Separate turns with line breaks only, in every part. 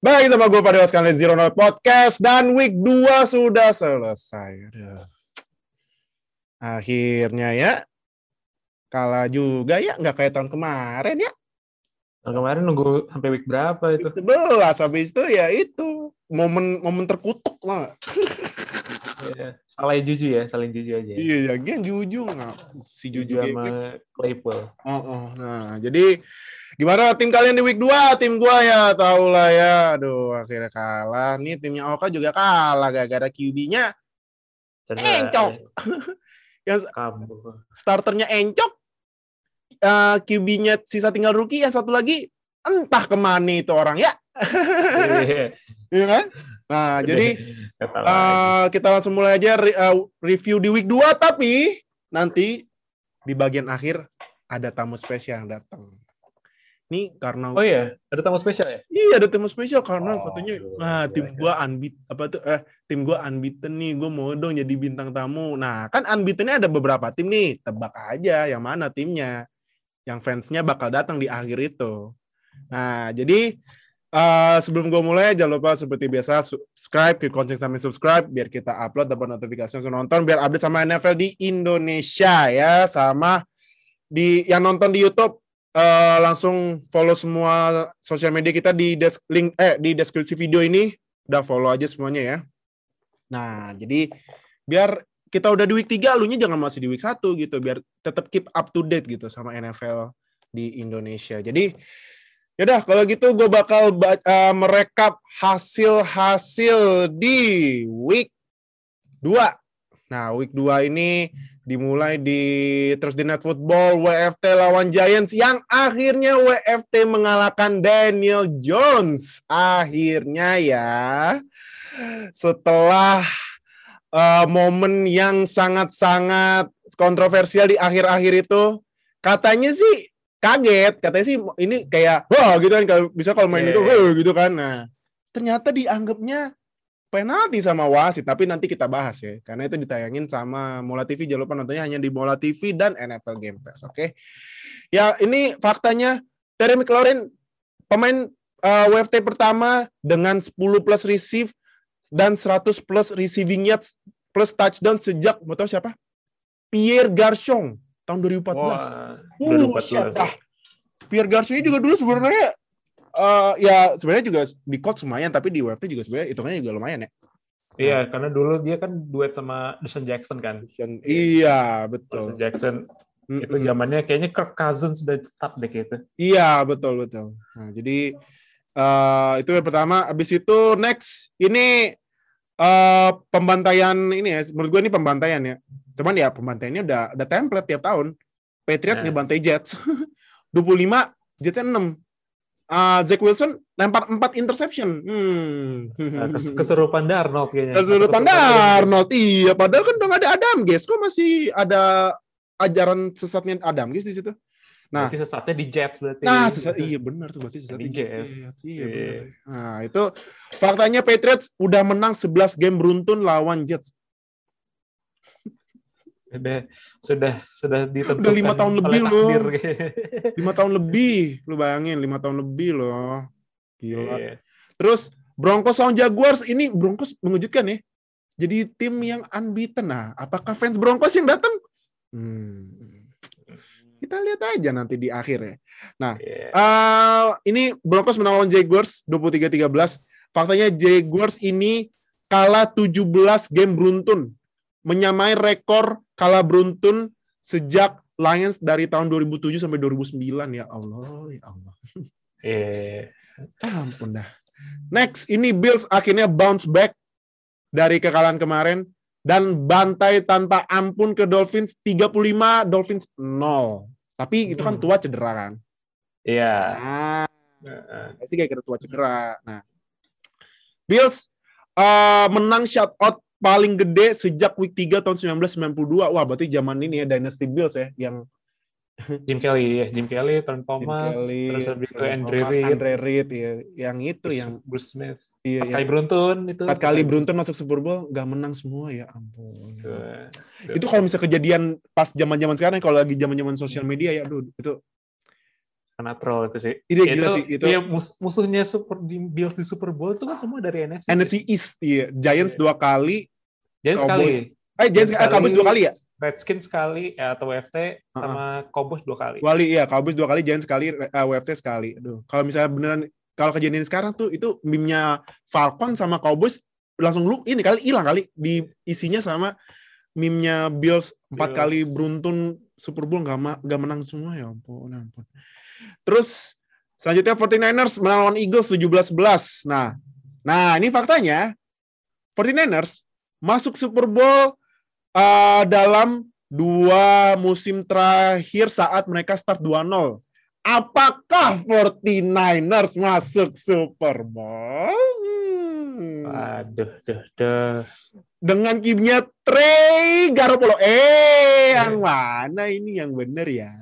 Baik sama gue pada sekali Zero Note Podcast dan week 2 sudah selesai. Aduh. Akhirnya ya kalah juga ya nggak kayak tahun kemarin ya.
Tahun kemarin nunggu sampai week berapa itu?
Week 11 habis itu ya itu momen momen terkutuk lah.
Iya. Salah Juju ya, saling Juju aja.
Iya, ya, yang Juju nggak si Juju
Juju sama Claypool.
Oh, oh, nah jadi gimana tim kalian di week 2? Tim gua ya tau lah ya. Aduh, akhirnya kalah. Nih timnya Oka juga kalah gara-gara QB-nya encok. yang
Kabur.
starternya encok. Uh, QB-nya sisa tinggal rookie, yang satu lagi entah ke mana itu orang ya.
Iya.
Iya kan? Nah, jadi uh, kita langsung mulai aja re- uh, review di week 2 tapi nanti di bagian akhir ada tamu spesial yang datang. Ini karena
Oh iya, ada tamu spesial ya?
Iya ada tim spesial karena
Oh,
katanya
aduh,
nah tim
gila,
gua unbeat apa tuh eh tim gua unbeaten nih gua mau dong jadi bintang tamu. Nah, kan unbeatennya ada beberapa tim nih. Tebak aja yang mana timnya. Yang fansnya bakal datang di akhir itu. Nah, jadi eh, sebelum gua mulai jangan lupa seperti biasa subscribe, klik lonceng sampai subscribe biar kita upload dapat notifikasi langsung nonton biar update sama NFL di Indonesia ya sama di yang nonton di YouTube eh, langsung follow semua sosial media kita di des- link eh di deskripsi video ini udah follow aja semuanya ya. Nah, jadi biar kita udah di week 3, lu jangan masih di week 1 gitu biar tetap keep up to date gitu sama NFL di Indonesia. Jadi yaudah kalau gitu gue bakal ba- eh, merekap hasil-hasil di week 2. Nah, week 2 ini dimulai di Thursday Night Football WFT lawan Giants yang akhirnya WFT mengalahkan Daniel Jones. Akhirnya ya setelah eh, momen yang sangat-sangat kontroversial di akhir-akhir itu katanya sih kaget, katanya sih ini kayak wah gitu kan kalau bisa kalau main
Iya,
itu
iya.
"Wah," gitu kan. Nah, ternyata dianggapnya penalti sama wasit tapi nanti kita bahas ya. Karena itu ditayangin sama Mola TV jangan lupa nontonnya hanya di Mola TV dan NFL Game Pass oke? Ya ini faktanya Terry McLaurin pemain uh, WFT pertama dengan 10 plus receive dan 100 plus receiving yards plus touchdown sejak mau tahu siapa? Pierre Garçon tahun 2014
Wah,
Uh,
2014.
shit, ah. Pierre Garçon juga dulu sebenarnya eh, ya sebenarnya juga di Colts lumayan tapi di WFT juga sebenarnya hitungannya juga lumayan ya.
Iya, karena dulu dia kan duet sama Deshaun Jackson kan.
Iya betul.
Deshaun Jackson
Mm-mm.
itu zamannya kayaknya Kirk Cousins udah start deh kayak itu.
Iya betul betul. Nah, jadi eh, itu yang pertama. Abis itu next ini eh pembantaian ini ya. Menurut gue ini pembantaian ya. Cuman ya pembantaiannya udah udah template tiap tahun. Patriots
Nah.
ngebantai Jets 25, Jets 6. Ah, Zach Wilson lempar 4 interception. Hmm.
Nah, kes- keserupan Darnold kayaknya. Keserupan
Darnold. Iya, padahal kan udah ada Adam Gaze. Kok masih ada ajaran sesatnya Adam Gaze di situ? Nah,
Berarti sesatnya di Jets berarti.
Nah, sesat, iya benar tuh berarti sesat
Di
di
Jets.
Jets. Iya,
Iya.
benar. Nah, itu faktanya Patriots udah menang 11 game beruntun lawan Jets.
Sudah sudah sudah ditentukan.
Udah lima tahun lebih loh.
takdir.
lima tahun lebih, lu bayangin lima tahun lebih loh. Gila.
Iya.
Terus Broncos lawan Jaguars ini Broncos mengejutkan ya. Jadi tim yang unbeaten. Nah, apakah fans Broncos yang datang? Hmm. Kita lihat aja nanti di akhir ya.
Iya.
Eh, ini Broncos menang lawan Jaguars 23-13. Faktanya Jaguars ini kalah 17 game beruntun. Menyamai rekor kalah beruntun sejak Lions dari tahun 2007 sampai 2009 ya Allah, ya Allah. Ah, ampun dah. Next, ini Bills akhirnya bounce back dari kekalahan kemarin dan bantai tanpa ampun ke Dolphins 35, Dolphins 0. Tapi itu kan
Hmm.
tua cedera kan.
Iya.
Nah,
Heeh.
Saya sih kayak kira tua cedera. Nah, Bills eh, menang shutout paling gede sejak week 3 tahun 1992. Wah, berarti zaman ini ya Dynasty Bills ya yang
Jim Kelly ya, Jim Kelly, Turn Thomas,
Kelly,
terus habis itu Andre Reid,
Andre Reid ya, yang itu
terus
yang
Bruce Smith,
Iya,
empat
yang-
kali beruntun itu.
empat kali beruntun masuk Super Bowl gak menang semua ya ampun.
Tuh.
Itu kalau bisa kejadian pas zaman-zaman sekarang kalau lagi zaman-zaman sosial media ya aduh itu
kena troll itu sih.
Ini
Ya,
gila sih itu.
ya, mus- musuhnya super di Bills di Super Bowl itu kan semua dari NFC.
NFC East, iya. Giants
Iya.
dua kali. Cowboys.
sekali
Eh, Giants eh, Cowboys dua kali ya?
Redskins sekali ya, atau WFT sama Cowboys dua kali.
Dua kali, iya. Cowboys dua kali, Giants sekali, eh, WFT sekali. Aduh, kalau misalnya beneran kalau kejadian sekarang tuh itu meme-nya Falcon sama Cowboys langsung lu ini kali hilang kali di isinya sama meme-nya Bills empat kali beruntun Super Bowl nggak ma- menang semua ya ampun, ya ampun. Terus selanjutnya 49ers menang lawan Eagles 17-11. Nah, nah ini faktanya 49ers masuk Super Bowl eh, dalam dua musim terakhir saat mereka start 2-0. Apakah 49ers masuk Super Bowl? Hmm.
Aduh, duh, duh.
Dengan kimnya Trey Garoppolo. Eh, yang mana ini yang bener ya?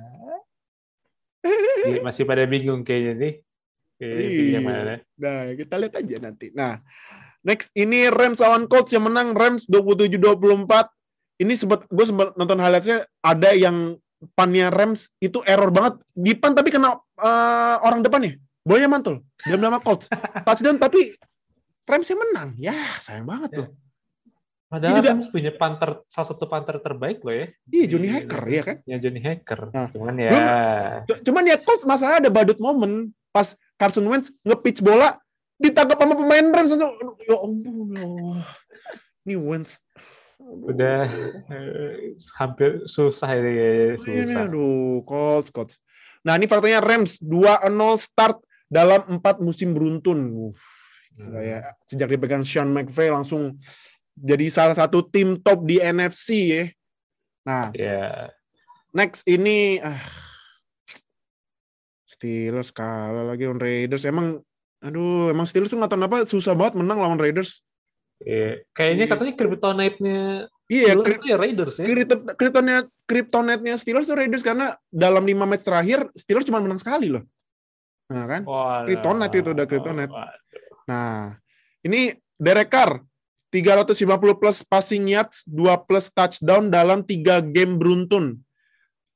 Masih- Masih pada bingung kayaknya nih. Kayaknya
Iya.
yang mana.
Nah, kita lihat aja nanti. Nah, next ini Rams lawan Colts yang menang Rams 27-24. Ini sempat gue sempat nonton highlightsnya ada yang pannya Rams itu error banget di pan tapi kena eh, orang depannya. Bolanya mantul. Dalam nama Colts. Touchdown tapi Ramsnya menang. Ya, sayang banget loh.
Padahal
juga-
Rams punya panter, salah satu panter terbaik loh ya.
Iya, Johnny Hacker ya kan.
Ya Johnny Hacker.
Nah,
Cuman ya.
Cuman ya Colts masalah ada badut momen pas Carson Wentz nge-pitch bola ditangkap sama pemain Rams ya ampun ya Allah. Ini Wentz.
Udah eh, hampir susah ini ya.
Ini
Susah.
aduh, Colts, Colts. Nah, ini faktanya Rams 2-0 start dalam empat musim beruntun. Uh, gila ya. Sejak dipegang Sean McVay langsung jadi salah satu tim top di NFC ya. Nah,
Ya.
next ini ah, Steelers kalah lagi on Raiders. Emang aduh, emang Steelers tuh nggak tahu kenapa susah banget menang lawan Raiders.
Iya. Kayaknya
Iya.
katanya kryptonite-nya
Iya,
Steelers
kri-
ya Raiders ya.
kryptonite kryptonite-nya Steelers tuh Raiders karena dalam lima match terakhir Steelers cuma menang sekali loh. Nah, kan?
Waduh.
Kryptonite itu udah kryptonite.
Waduh.
Nah, ini Derek Carr 350 plus passing yards, 2 plus touchdown dalam 3 game beruntun.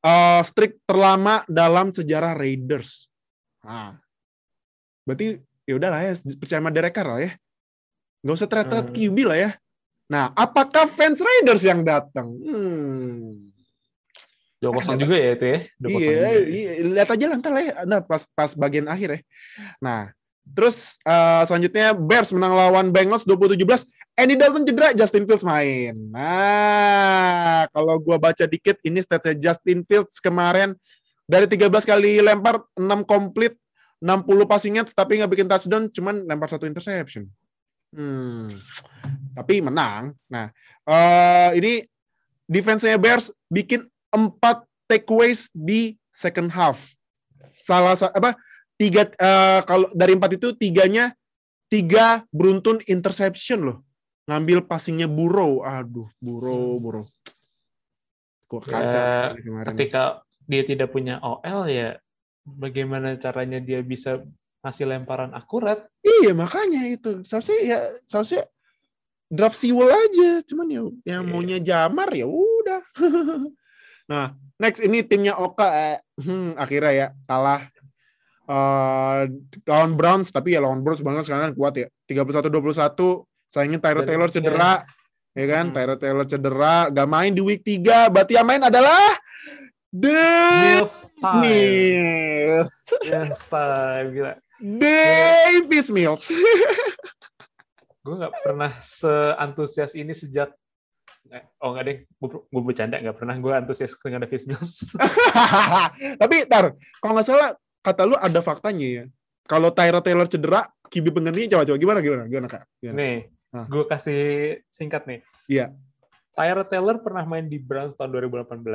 Eh, streak terlama dalam sejarah Raiders. Nah, berarti ya udahlah ya, percaya sama Derek Carr lah ya. Nggak usah teriak-teriak
Hmm.
QB lah ya. Nah, apakah fans Raiders yang datang? Hmm.
Dua kosong juga ya itu ya.
Iya, iya, lihat aja lah ntar lah ya. Nah, pas pas bagian akhir ya. Nah, terus eh, selanjutnya Bears menang lawan Bengals 27-11. Andy Dalton cedera, Justin Fields main. Nah, kalau gua baca dikit ini statsnya Justin Fields kemarin dari 13 kali lempar 6 komplit 60 passing yards tapi nggak bikin touchdown cuman lempar satu interception. Hmm. Tapi menang. Nah, eh ini defense-nya Bears bikin empat takeaways di second half. Salah sa- apa? Tiga eh, kalau dari empat itu tiganya tiga beruntun interception loh. Ngambil passingnya Burrow. Aduh, Burrow, Burrow. Gua kaca
Ya,
kemarin.
Ketika dia tidak punya OL ya bagaimana caranya dia bisa ngasih lemparan akurat?
Iya, makanya itu. Seharusnya ya seharusnya draft Sewell aja. Cuman ya yang
Iya.
maunya Jamar ya udah. nah, next ini timnya Oka eh, hmm, akhirnya ya kalah eh lawan Browns tapi ya lawan Browns banget sekarang kuat ya. 31-21 sayangnya Tyrod
Dan-
Taylor cedera. Ya kan,
Hmm.
Taylor cedera, gak main di week 3. Berarti yang main adalah The
Mills.
Mills
time. Gila.
Davis Mills.
Gue nggak pernah seantusias ini sejak eh, Oh enggak deh, gue bercanda nggak pernah gue antusias dengan Davis Mills.
Tapi tar, kalau nggak salah kata lu ada faktanya ya. Kalau Tyra Taylor cedera, QB penggantinya coba-coba gimana gimana gimana kak? Gimana?
nih,
Ah.
gue kasih singkat nih.
Iya.
Tyra Taylor pernah main di Browns tahun 2018.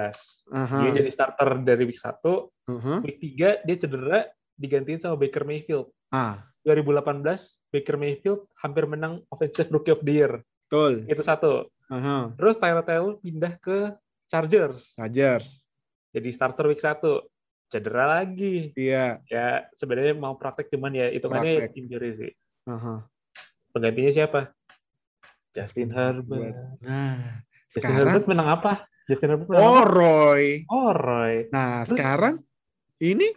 Aha.
Dia jadi starter dari week 1,
Aha.
week 3 dia cedera digantiin sama Baker Mayfield.
Ah,
2018 Baker Mayfield hampir menang Offensive Rookie of the Year.
betul.
Itu satu.
Aha.
Terus Tyra Taylor pindah ke Chargers.
Chargers.
Jadi starter week 1. Cedera lagi.
Iya.
Ya sebenarnya mau praktek cuman ya hitungannya injury sih.
Aha.
Penggantinya siapa? Justin Herbert.
Nah,
Justin
sekarang
Herbert menang apa? Justin Herbert menang
Oh
apa?
Roy.
Oh, Roy.
Nah,
Terus-
sekarang ini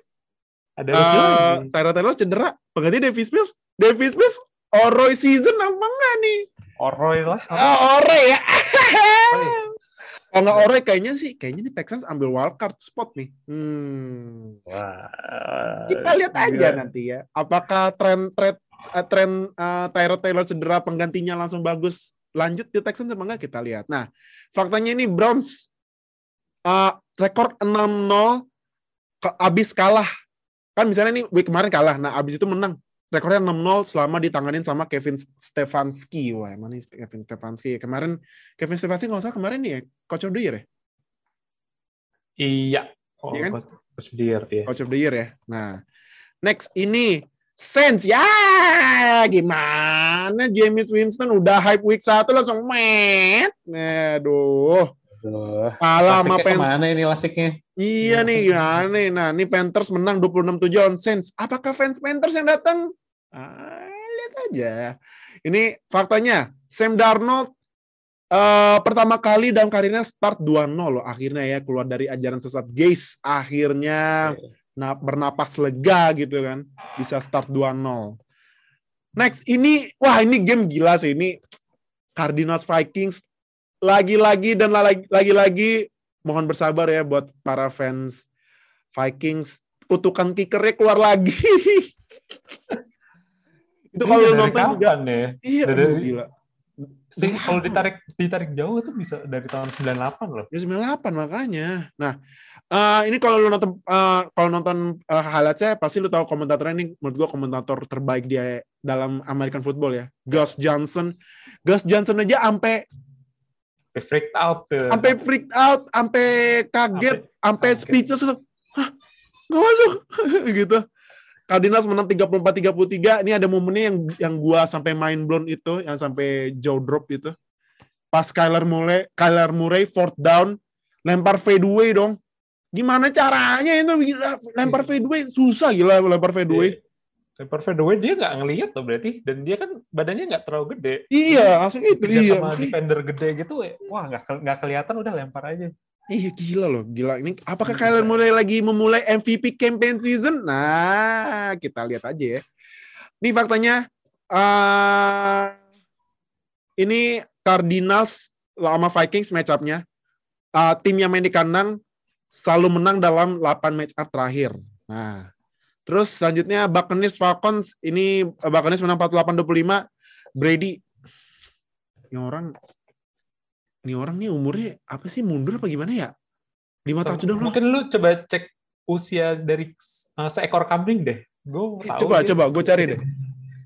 Ada
Uh,
lagi.
Tyra Taylor cedera. Pengganti Davis Mills. Davis Mills Oroy season apa enggak nih?
Oroy lah.
Oh, Oroy ya.
Oroy.
Kalau nggak Oroy kayaknya sih, kayaknya nih Texans ambil wildcard spot nih. Hmm.
Wah.
Kita lihat aja
Gila.
nanti ya. Apakah tren tren eh, tren uh, Tyra Taylor cedera penggantinya langsung bagus lanjut di Texans apa enggak kita lihat. Nah, faktanya ini Browns uh, rekor 6-0 ke, abis kalah. Kan misalnya nih week kemarin kalah. Nah, abis itu menang. Rekornya 6-0 selama ditanganin sama Kevin Stefanski. Wah, emang nih Kevin Stefanski. Kemarin Kevin Stefanski nggak salah kemarin nih ya, coach of the year ya?
Iya. Oh,
Iya kan?
Coach Deer, ya.
Coach of the Year ya. Nah, next ini Saints ya gimana James Winston udah hype week 1 langsung met. Aduh, kalah sama ke
mana ini lasiknya?
Iya nih gimana nih. Nah, ini Panthers menang 26-7 on Saints. Apakah fans Panthers yang datang? Ah, lihat aja. Ini faktanya Sam Darnold eh, pertama kali dalam karirnya start 2-0 loh akhirnya ya keluar dari ajaran sesat Gaze akhirnya na- bernapas lega gitu kan bisa start 2-0 next ini wah ini game gila sih ini Cardinals Vikings lagi-lagi dan la- lagi-lagi mohon bersabar ya buat para fans Vikings kutukan kickernya keluar lagi itu
Ini
kalau lu nonton juga
ya?
iya
Dari-
aduh, gila
Sih, kalau ditarik ditarik jauh itu bisa dari tahun 98 loh.
Ya 98 makanya. Nah, eh, ini kalau lu nonton eh, kalau nonton uh, highlightsnya pasti lu tahu komentatornya ini menurut gua komentator terbaik dia dalam American football ya. Gus Johnson. Gus Johnson aja sampai
Sampai freaked out
sampai freaked out, sampai kaget, sampai speechless. Hah? Nggak masuk gitu. Cardinals menang 34-33. Ini ada momennya yang yang gua sampai main blown itu, yang sampai jaw drop itu. Pas Kyler Murray, Kyler Murray fourth down, lempar fadeaway dong. Gimana caranya itu gila, lempar fadeaway susah gila lempar fadeaway.
Lempar fadeaway dia nggak ngelihat tuh berarti dan dia kan badannya nggak terlalu gede.
Iya, langsung itu
Dia
iya.
sama defender gede gitu, eh, wah nggak nggak kelihatan udah lempar aja.
Iya gila loh, gila. Ini apakah Kyler Murray lagi memulai MVP campaign season? Nah, kita lihat aja ya. Ini faktanya eh ini Cardinals sama Vikings match up-nya. Eh, tim yang main di kandang selalu menang dalam 8 match up terakhir. Nah, terus selanjutnya Buccaneers Falcons ini eh, Buccaneers menang 48-25. Brady ini orang ini orang nih umurnya apa sih mundur apa gimana ya? Lima touchdown loh.
Mungkin lu coba cek usia dari uh, seekor kambing deh. Gue
Eh, coba, coba, gua cari deh.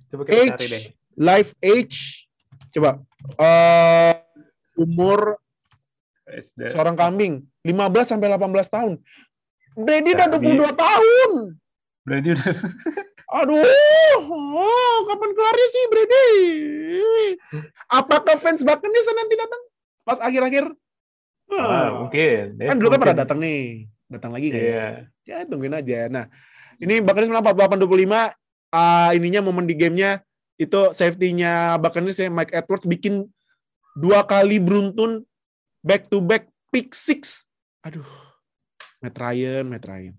Coba kita
Age.
cari deh.
Life age coba eh umur seorang kambing 15 sampai 18 tahun. Brady udah
Jadi-
22 tahun.
Berarti udah
Aduh, oh, kapan kelarnya sih Brady? Apakah fans Buccaneers nanti datang pas akhir-akhir?
Ah,
Ah,
mungkin.
kan dulu kan pernah datang nih, datang lagi kan?
Iya.
ya tungguin aja. Nah, ini Buccaneers menang 48-25. Ah, ininya momen di gamenya itu safety-nya Buccaneers ya Mike Edwards bikin dua kali beruntun back to back pick six. Aduh. Matt Ryan, Matt Ryan.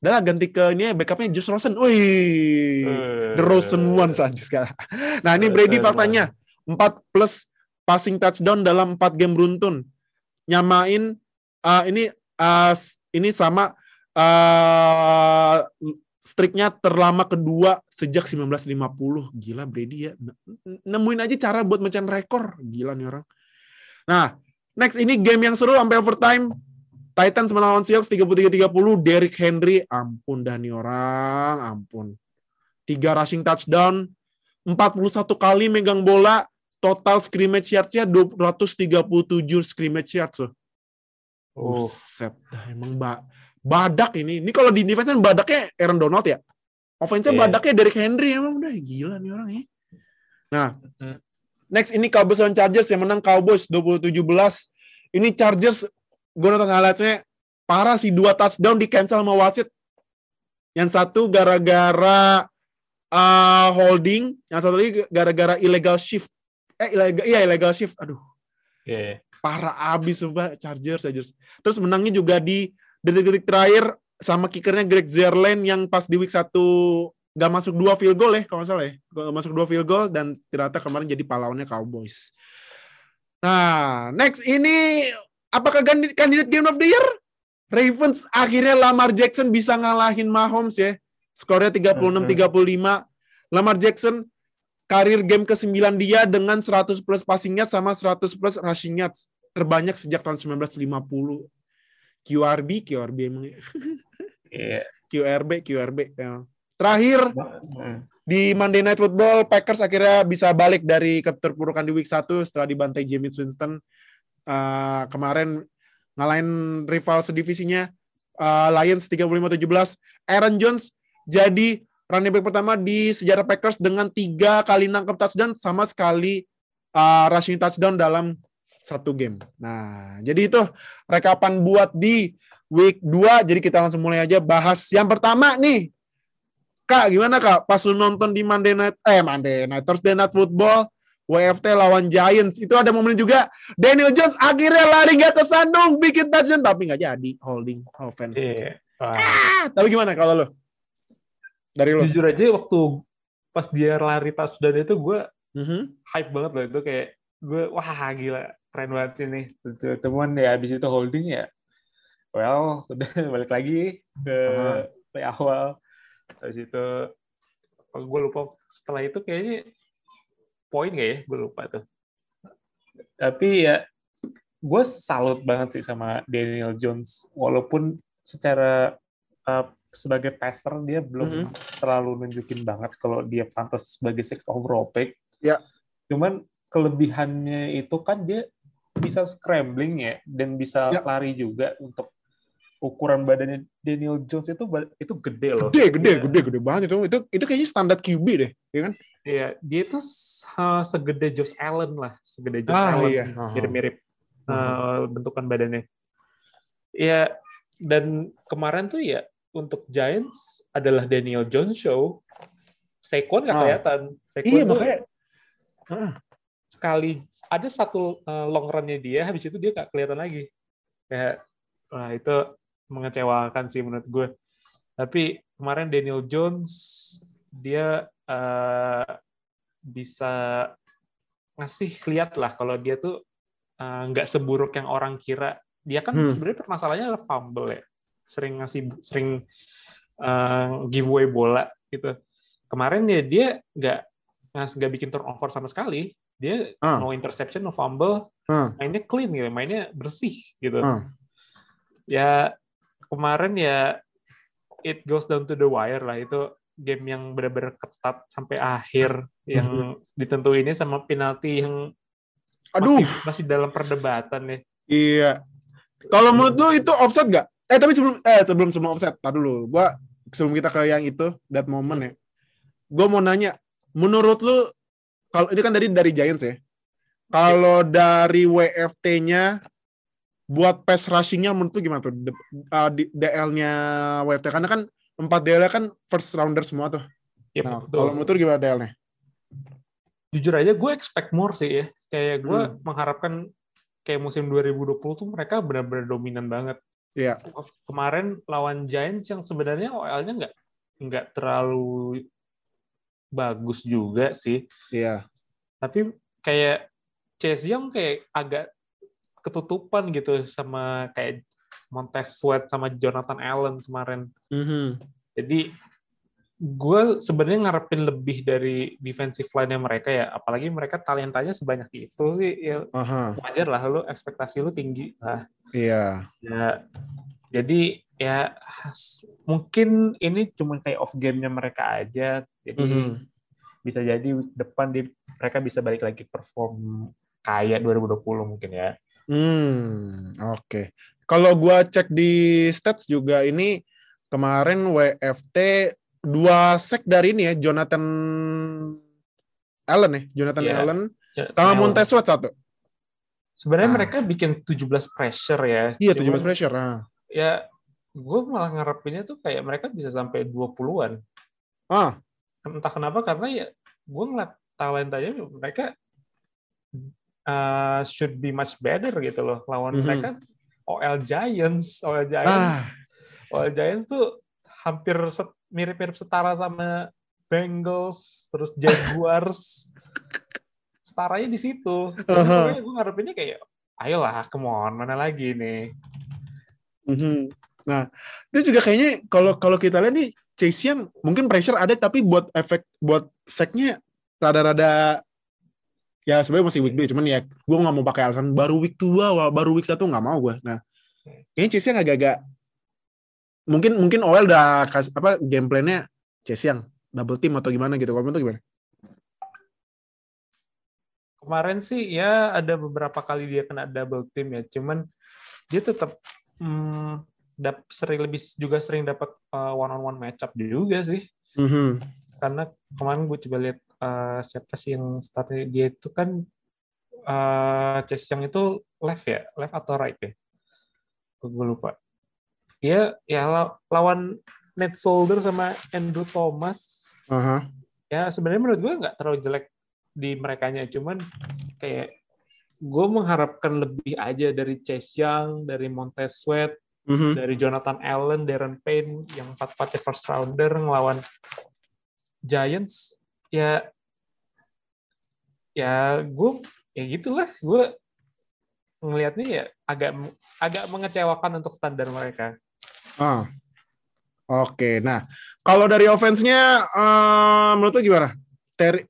Udah lah ganti ke ini ya backupnya Josh Rosen. Wih. The Rosen one saja sekarang. Nah, ini Brady
Rosen
faktanya 4 plus passing touchdown dalam 4 game beruntun. Nyamain uh, ini uh, ini sama uh, streaknya terlama kedua sejak 1950. Gila Brady ya. Nemuin aja cara buat mecahin rekor. Gila nih orang. Nah, next ini game yang seru sampai overtime. Titans menang lawan Seahawks 33-30. Derrick Henry, ampun dah nih orang, ampun. Tiga rushing touchdown, 41 kali megang bola, total scrimmage yards-nya 237 scrimmage yards.
Oh,
dah emang ba badak ini. Ini kalau di defense kan badaknya Aaron Donald ya. Offense-nya
Iya.
badaknya Derrick Henry emang udah gila nih orang ya. Nah,
Mm.
Next ini Cowboys lawan Chargers yang menang Cowboys 27-11. Ini Chargers gue nonton highlights-nya parah sih dua touchdown di cancel sama wasit. Yang satu gara-gara uh, holding, yang satu lagi gara-gara illegal shift. Eh, illegal, iya illegal shift. Aduh,
iya.
parah abis sumpah Chargers Chargers. Terus menangnya juga di detik-detik terakhir sama kickernya Greg Zerlin yang pas di week 1 gak masuk dua field goal ya kalau nggak salah ya. Gak masuk dua field goal dan ternyata kemarin jadi pahlawannya Cowboys. Nah, next ini apakah kandidat Game of the Year? Ravens akhirnya Lamar Jackson bisa ngalahin Mahomes ya. Skornya 36-35. Lamar Jackson karir game ke-9 dia dengan 100 plus passing yards sama 100 plus rushing yards. Terbanyak sejak tahun 1950. QRB, QRB emang ya.
Iya.
QRB, QRB. Ya. Terakhir, di Monday Night Football, Packers akhirnya bisa balik dari keterpurukan di week 1 setelah dibantai James Winston. Uh, kemarin ngalahin rival sedivisinya uh, Lions 35-17. Aaron Jones jadi running back pertama di sejarah Packers dengan tiga kali nangkep touchdown sama sekali uh, rushing touchdown dalam satu game. Nah, jadi itu rekapan buat di week 2. Jadi kita langsung mulai aja bahas yang pertama nih. Kak, gimana Kak? Pas lu nonton di Monday Night, eh Monday Night, Thursday Night Football, WFT lawan Giants, itu ada momen juga. Daniel Jones akhirnya lari gak tersandung, bikin touchdown, tapi nggak jadi. Holding offense.
Iya. Wah.
Ah, tapi gimana kalau lu? Dari lu?
Jujur aja waktu pas dia lari touchdown itu gue
Mhm.
hype banget loh itu kayak gue wah gila keren banget sih nih.
Teman ya habis itu holding ya. Well, udah balik lagi ke play awal.
Habis itu gue lupa setelah itu kayaknya poin gak ya? Gue lupa tuh.
Tapi ya gue salut banget sih sama Daniel Jones walaupun secara uh, sebagai passer dia belum terlalu nunjukin banget kalau dia pantas sebagai six overall pick.
Ya.
Cuman kelebihannya itu kan dia bisa scrambling ya dan bisa
Ya.
lari juga untuk ukuran badannya Daniel Jones itu itu gede loh.
Gede, gede,
Iya.
gede, gede banget itu. Itu itu kayaknya standar QB deh, ya kan?
Iya, dia tuh se- segede Josh Allen lah, segede Josh
Ah,
Allen,
iya.
Mirip-mirip
Aha.
uh, bentukan badannya. Ya, dan kemarin tuh ya untuk Giants adalah Daniel Jones show. Saquon nggak
Ah.
kelihatan. Saquon
Iya, makanya
sekali ada satu uh, long run-nya dia, habis itu dia nggak kelihatan lagi. Kayak, wah itu mengecewakan sih menurut gue. Tapi kemarin Daniel Jones dia uh, bisa ngasih lihat lah kalau dia tuh uh, nggak seburuk yang orang kira. Dia kan
Hmm.
sebenarnya permasalahannya adalah fumble ya, sering ngasih sering uh, giveaway bola gitu. Kemarin ya dia nggak nggak bikin turnover sama sekali. Dia
Ah.
no interception, no fumble,
Ah.
mainnya clean gitu, mainnya bersih gitu.
Ah.
Ya kemarin ya it goes down to the wire lah itu game yang benar-benar ketat sampai akhir yang ditentuinnya sama penalti yang
Aduh,
masih masih dalam perdebatan ya.
iya. Kalau menurut lu itu offset gak? Eh tapi sebelum eh sebelum semua offset, tar dulu. Gua sebelum kita ke yang itu that moment ya. Gua mau nanya, menurut lu kalau ini kan dari dari Giants ya. Kalau dari WFT-nya buat pass rushing-nya menurut lu gimana tuh? D- uh, DL-nya WFT karena kan empat DL kan first rounder semua tuh.
Ya,
Nah,
betul.
kalau menurut lu gimana DL-nya?
jujur aja gue expect more sih ya. Kayak gue
Hmm.
mengharapkan kayak musim 2020 tuh mereka benar-benar dominan banget.
Iya.
Kemarin lawan Giants yang sebenarnya OL-nya nggak nggak terlalu bagus juga sih.
Iya.
Tapi kayak Chase Young kayak agak ketutupan gitu sama kayak Montez Sweat sama Jonathan Allen kemarin.
Mhm.
Jadi gue sebenarnya ngarepin lebih dari defensive line-nya mereka ya, apalagi mereka talentanya sebanyak itu sih, ya
Aha.
wajar lah lu ekspektasi lu tinggi lah.
Iya.
Ya, jadi ya mungkin ini cuma kayak off game-nya mereka aja, jadi
Mhm.
bisa jadi depan di, mereka bisa balik lagi perform kayak 2020 mungkin ya.
Hmm, oke. Kalau gua cek di stats juga ini kemarin WFT dua sack dari ini ya Jonathan Allen ya, Jonathan
Iya.
Allen
Ya,
sama. Montez Sweat satu.
Sebenarnya
Ah.
mereka bikin 17 pressure ya.
Iya,
Cuman
17 pressure. Nah.
Ya, gue malah ngarepinnya tuh kayak mereka bisa sampai 20-an.
Ah,
entah kenapa karena ya gue ngeliat talentanya mereka uh, should be much better gitu loh lawan
Mhm.
mereka OL Giants OL Giants
ah.
Oh, Giants tuh hampir set- mirip-mirip setara sama Bengals, terus Jaguars. Setaranya di situ.
Aha.
Makanya gue ngarepinnya kayak, ayolah, come on, mana lagi nih.
Mhm. Nah, itu juga kayaknya kalau kalau kita lihat nih Chase Young mungkin pressure ada tapi buat efek buat sacknya rada-rada ya sebenarnya masih week 2 cuman ya gue nggak mau pakai alasan baru week 2 wah, baru week 1 nggak mau gue. Nah, kayaknya Chase Young agak-agak mungkin mungkin OL udah kas, apa game plan-nya Chase Young double team atau gimana gitu. Kalau lu gimana?
Kemarin sih ya ada beberapa kali dia kena double team ya, cuman dia tetap hmm, dap, sering lebih juga sering dapat one on one matchup juga sih.
Mhm.
Karena kemarin gue coba lihat eh, siapa sih yang startnya dia itu kan eh Chase Young itu left ya, left atau right ya? Gue lupa. Dia ya la- lawan Ned Solder sama Andrew Thomas
Aha.
ya sebenarnya menurut gue nggak terlalu jelek di merekanya cuman kayak gue mengharapkan lebih aja dari Chase Young dari Montez Sweat
Mhm.
dari Jonathan Allen Darren Payne yang empat empatnya first rounder ngelawan Giants ya ya gue ya gitulah gue ngelihatnya ya agak agak mengecewakan untuk standar mereka
Ah. Oke, nah kalau dari offense-nya eh, menurut lu gimana? Terry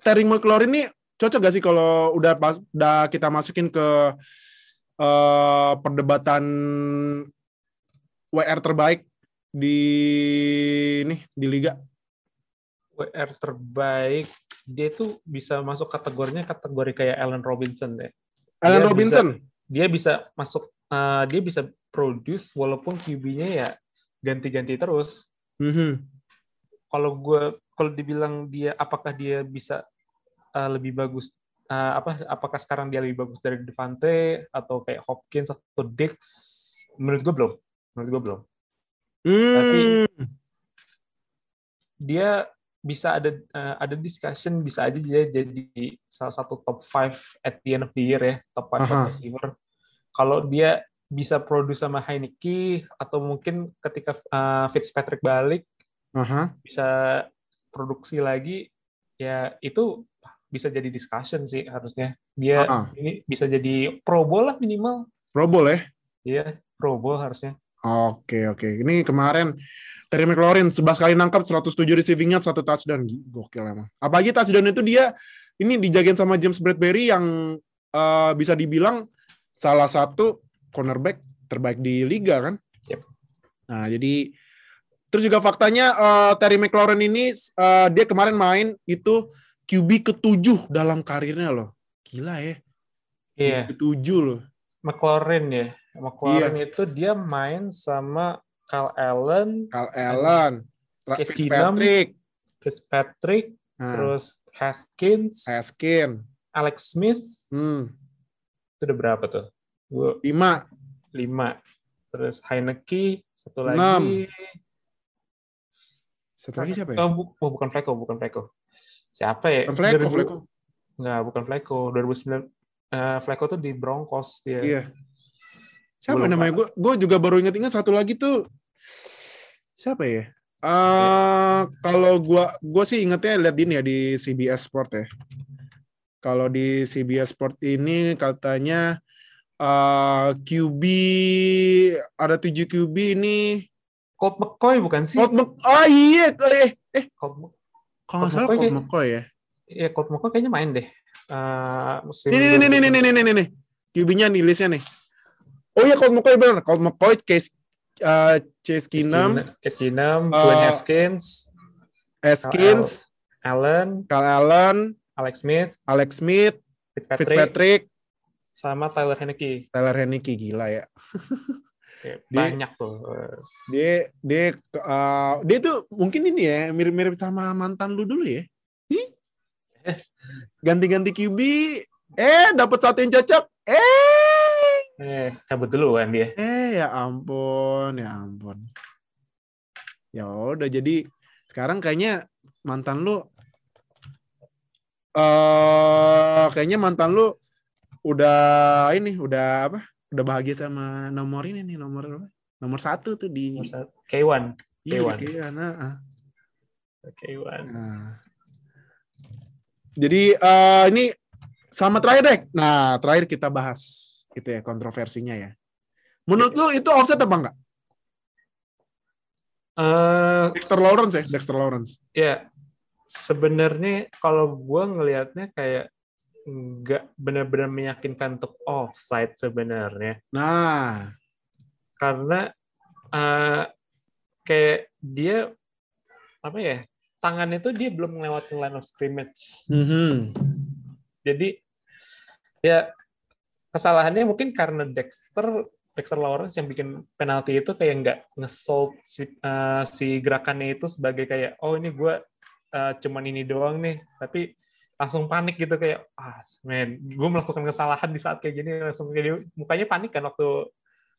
Terry McLaurin ini cocok gak sih kalau udah pas udah kita masukin ke eh, perdebatan WR terbaik di ini di liga?
WR terbaik dia tuh bisa masuk kategorinya kategori kayak Allen Robinson deh
Allen
Dia
Robinson.
dia bisa masuk eh, dia bisa produce walaupun QB-nya ya ganti-ganti terus.
Mhm.
Kalau gue kalau dibilang dia apakah dia bisa eh, lebih bagus eh, apa apakah sekarang dia lebih bagus dari Devante atau kayak Hopkins atau Dix? Menurut gue belum. Menurut gue belum.
Hmm.
Dia bisa ada eh, ada discussion bisa aja dia jadi salah satu top 5 at the end of the year ya, top 5
Aha.
receiver. Kalau dia bisa produce sama Heineke atau mungkin ketika uh, Fitzpatrick balik
Aha.
bisa produksi lagi ya itu bisa jadi discussion sih harusnya dia
Ah.
ini bisa jadi Pro Bowl lah minimal
Pro Bowl ya?
ya Pro Bowl harusnya
Oke oke. Ini kemarin Terry McLaurin 11 kali nangkap 107 receiving yard satu touchdown. Gokil emang. Apalagi touchdown itu dia ini dijagain sama James Bradbury yang eh, bisa dibilang salah satu cornerback terbaik di liga kan.
Yep.
Nah, jadi terus juga faktanya eh, Terry McLaurin ini eh, dia kemarin main itu QB ketujuh dalam karirnya loh. Gila ya.
iya
Ketujuh loh.
McLaurin ya McLaurin itu dia main sama Kyle Allen
Kyle Allen,
Case
Fitzpatrick,
Fitzpatrick
nah,
terus Haskins
Haskin.
Alex Smith
Hmm,
itu udah berapa tuh Gua
lima.
lima terus Heineke satu
Enam.
lagi
Satu lagi siapa ya?
Oh, bu- oh, bukan Flacco, bukan Flacco. Siapa ya?
Bukan Flacco,
2000
Flacco.
Nggak, bukan Flacco. 2009 eh Flacco tuh di Broncos dia.
Iya. Siapa namanya? Gue gue juga baru inget-inget satu lagi tuh. Siapa ya? Eh kalau gua gua sih ingetnya lihat ini ya di CBS Sport ya. Kalau di CBS Sport ini katanya eh QB ada 7 QB ini.
Colt McCoy bukan sih?
Colt Mc- oh iya, eh, eh
Colt, Mc-
kalau nggak salah
McCoy
Colt McCoy ya.
ya, Colt McCoy kayaknya main deh. Eh, musim
Nih nih nih nih nih nih nih nih nih. QB-nya nih listnya nih. Oh iya Colt McCoy benar. Colt McCoy, Case uh, Chase Keenum,
Case Keenum,
Eh,
Dwayne Haskins,
Haskins,
Allen,
Kyle Allen,
Alex Smith,
Alex Smith,
Fitzpatrick,
Fitzpatrick,
sama Tyler Heineke.
Tyler Heineke gila ya.
Kayak
Dia-
banyak tuh.
Dia dia uh, dia tuh mungkin ini ya mirip-mirip sama mantan lu dulu ya. Ganti-ganti QB, eh dapat satu yang cocok. Eh,
Eh, cabut dulu kan dia.
eh ya ampun, ya ampun. Ya udah jadi sekarang kayaknya mantan lu eh kayaknya mantan lu udah ini udah apa? Udah bahagia sama nomor ini nih, nomor apa? nomor satu tuh di
Nomor satu. K1.
iya,
K1.
di K1, nah, ah.
K1.
Nah. Jadi eh, ini sama terakhir deh. Nah, terakhir kita bahas itu ya kontroversinya ya. Menurut lu itu offset apa enggak?
Eh,
Dexter Lawrence ya, Dexter Lawrence.
ya sebenarnya kalau gue ngelihatnya kayak nggak benar-benar meyakinkan untuk offside sebenarnya
Nah,
karena eh, kayak dia apa ya tangan itu dia belum melewati line of scrimmage
mhm.
jadi ya kesalahannya mungkin karena Dexter Dexter Lawrence yang bikin penalti itu kayak nggak nge-solve si, eh, si gerakannya itu sebagai kayak oh ini gue eh, cuman ini doang nih tapi langsung panik gitu kayak ah men gue melakukan kesalahan di saat kayak gini langsung kayak dia- mukanya panik kan waktu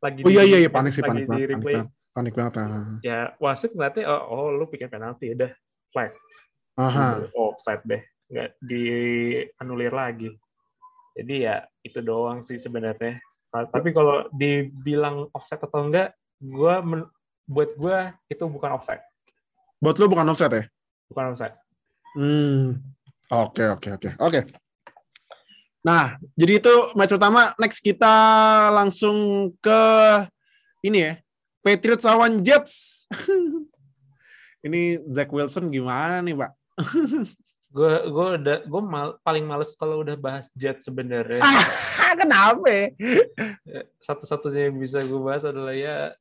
lagi
oh iya
di-
iya iya panik sih panik banget, panik panik banget. ah.
ya wasit ngeliatnya oh, oh lu bikin penalti udah flag
Aha.
offside deh nggak dianulir lagi jadi ya itu doang sih sebenarnya Nah, tapi kalau dibilang offside atau enggak gua men- buat gua itu bukan offside
Buat lu bukan offset ya?
bukan offside
Hmm. Oke, oke, oke. Oke. Nah, jadi itu match pertama. Next kita langsung ke ini ya. Patriots lawan Jets. ini Zach Wilson gimana nih, Pak?
gue gue udah gue mal, paling males kalau udah bahas jet sebenarnya
Ah, kenapa?
satu-satunya yang bisa gue bahas adalah ya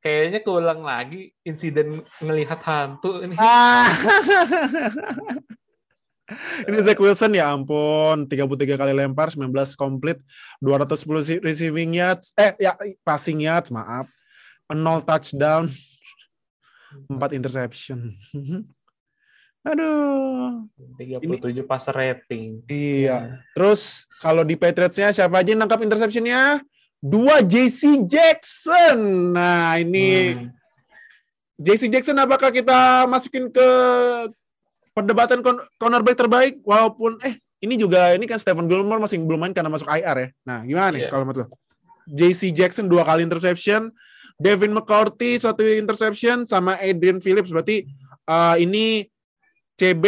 kayaknya keulang lagi insiden ngelihat hantu ini
Ah. Ini Zach Wilson ya ampun, 33 kali lempar, 19 komplit, 210 si- receiving yards, eh ya passing yards, maaf. 0 touchdown, 4 interception. Aduh.
37 passer rating
Iya. Terus kalau di Patriots-nya siapa aja yang nangkap interception-nya? Dua JC Jackson. Nah, ini
Hmm.
JC Jackson apakah kita masukin ke perdebatan cornerback terbaik walaupun eh ini juga ini kan Stephen Gilmore masih belum main karena masuk IR ya. Nah, gimana nih
Iya.
kalau menurut lo? JC Jackson dua kali interception, Devin McCourty satu interception sama Adrian Phillips berarti uh, ini CB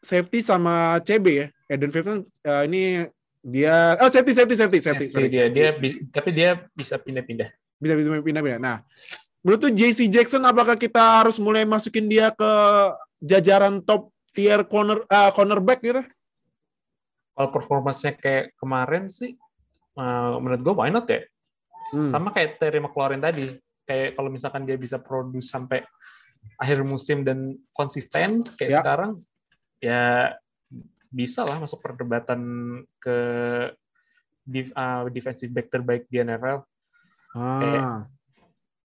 safety sama CB ya. Adrian Phillips kan, uh, ini dia oh safety safety safety safety,
Safety dia dia tapi dia bisa pindah-pindah
bisa bisa pindah-pindah. Nah, menurut tuh JC Jackson apakah kita harus mulai masukin dia ke jajaran top tier corner ah, cornerback gitu?
kalau performanya kayak kemarin sih eh, menurut gue why not ya
Hmm.
sama kayak Terry McLaurin tadi kayak kalau misalkan dia bisa produce sampai akhir musim dan konsisten kayak
Ya.
sekarang ya bisa lah masuk perdebatan ke uh, defensive back terbaik di NFL
Ah.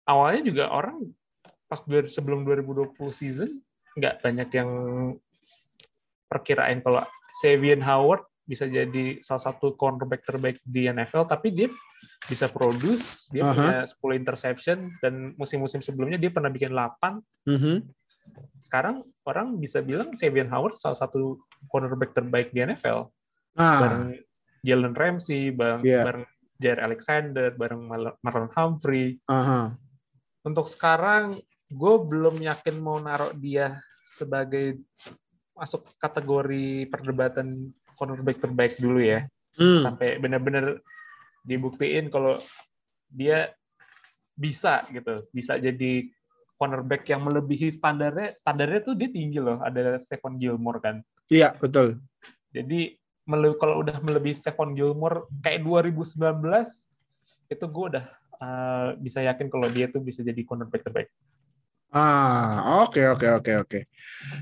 awalnya juga orang pas dua- sebelum 2020 season nggak banyak yang perkirain kalau Savion Howard bisa jadi salah satu cornerback terbaik di NFL tapi dia bisa produce dia
Aha.
punya 10 interception dan musim-musim sebelumnya dia pernah bikin 8
Mhm.
sekarang orang bisa bilang Savion Howard salah satu cornerback terbaik di NFL
Ah.
bareng Jalen Ramsey bareng
Iya.
bareng Jair Alexander bareng Marlon Humphrey
Aha.
untuk sekarang gue belum yakin mau naruh dia sebagai masuk kategori perdebatan cornerback terbaik dulu ya
Hmm.
sampai benar-benar dibuktiin kalau dia bisa gitu bisa jadi cornerback yang melebihi standarnya standarnya tuh dia tinggi loh ada Stephon Gilmore kan
Iya, betul.
jadi kalau udah melebihi Stephon Gilmore kayak 2019 itu gue udah uh, bisa yakin kalau dia tuh bisa jadi cornerback terbaik
Ah, oke oke oke oke.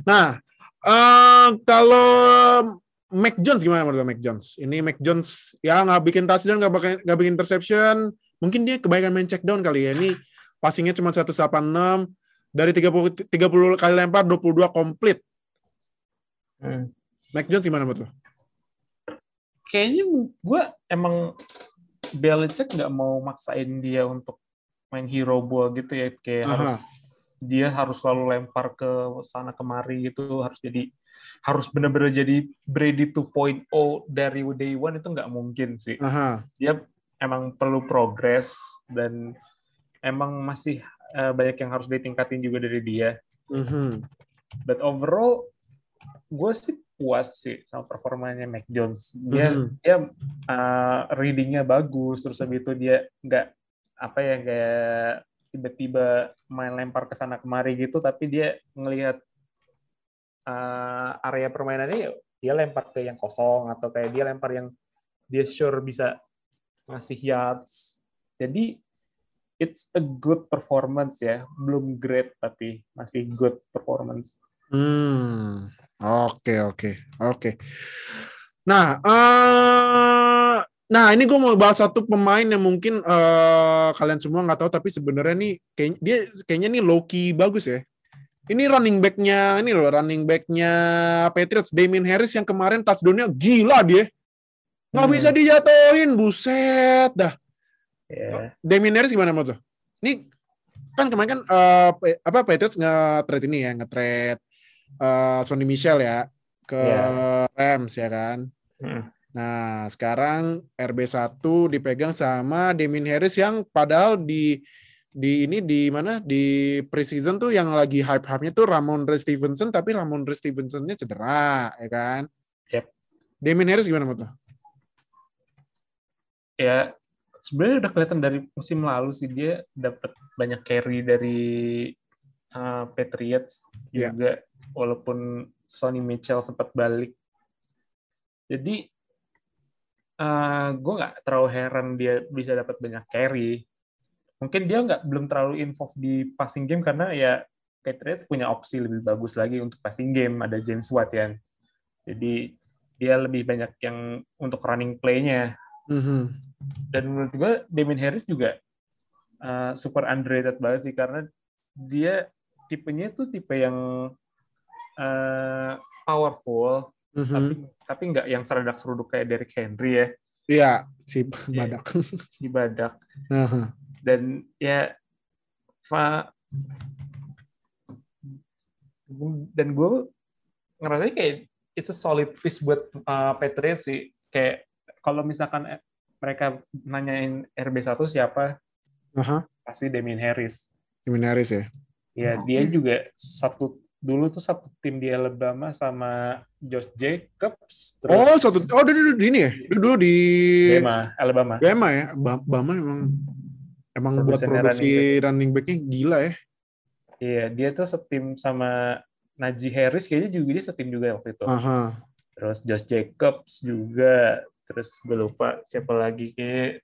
Nah, eh kalau Mac Jones gimana menurut Mac Jones? Ini Mac Jones ya nggak bikin touchdown, nggak bikin nggak bikin interception. Mungkin dia kebanyakan main check down kali ya. Ini passingnya cuma 186 dari 30 30 kali lempar 22 komplit. Mac Jones gimana menurut lo?
Kayaknya gue emang Belichick nggak mau maksain dia untuk main hero ball gitu ya, kayak
Aha.
harus dia harus selalu lempar ke sana kemari gitu, harus jadi harus benar-benar jadi Brady 2.0 dari day one itu nggak mungkin sih.
Aha.
Dia emang perlu progres dan
emang masih uh, banyak yang harus ditingkatin juga dari dia.
Mhm.
But overall, gue sih puas sih sama performanya Mac Jones. Dia
Mhm.
dia uh, readingnya bagus, terus habis itu dia nggak apa ya kayak tiba-tiba main lempar ke sana kemari gitu, tapi dia ngelihat uh, area permainannya ya dia lempar ke yang kosong atau kayak dia lempar yang dia sure bisa ngasih yards. Jadi it's a good performance ya, belum great tapi masih good performance.
Hmm. Oke, oke, oke. Nah, eh nah ini gue mau bahas satu pemain yang mungkin eh kalian semua nggak tahu, tapi sebenarnya nih kayak dia kayaknya nih Loki bagus ya. Ini running back-nya, ini loh running back-nya Patriots, Damien Harris yang kemarin touchdown-nya gila dia. Nggak
Hmm.
bisa dijatuhin, buset dah.
Ya.
Damien Harris gimana menurut lo? Ini kan kemarin kan Pa- apa Patriots nge-trade ini ya, nge-trade eh, Sonny Michel ya ke
Iya.
Rams ya kan.
Mm.
Nah, sekarang RB1 dipegang sama Damien Harris yang padahal di di ini di mana di preseason tuh yang lagi hype-hype-nya tuh Ramondre Stevenson tapi Ramondre Stevenson-nya cedera ya kan.
Yep.
Damien Harris gimana menurut lo?
ya sebenarnya udah kelihatan dari musim lalu sih dia dapat banyak carry dari uh, Patriots
Iya.
juga walaupun Sonny Mitchell sempat balik jadi gue nggak terlalu heran dia bisa dapat banyak carry mungkin dia nggak belum terlalu involved di passing game karena ya Patriots punya opsi lebih bagus lagi untuk passing game ada James Watt ya jadi dia lebih banyak yang untuk running play-nya
Mhm.
dan menurut gue Damien Harris juga uh, super underrated banget sih karena dia tipenya tuh tipe yang uh, powerful
Mhm.
tapi tapi nggak yang seredak seruduk kayak Derrick Henry ya
Iya, si
Iya.
badak.
si badak
Aha.
Dan ya fa dan gue ngerasa kayak it's a solid piece buat uh, Patriots sih kayak kalau misalkan eh, mereka nanyain RB1 siapa
Aha.
pasti Damien Harris
Damien Harris ya.
ya dia juga satu dulu tuh satu tim di Alabama sama Josh Jacobs terus
Oh, satu oh dulu, dulu di ini ya. Dulu, di
Bama Alabama
Bama ya. Ba- Bama emang emang buat
Produsennya
produksi running back-nya gila ya.
iya dia tuh setim sama Najee Harris kayaknya juga dia setim juga waktu itu.
Aha.
terus Josh Jacobs juga. Terus gue lupa siapa lagi kayak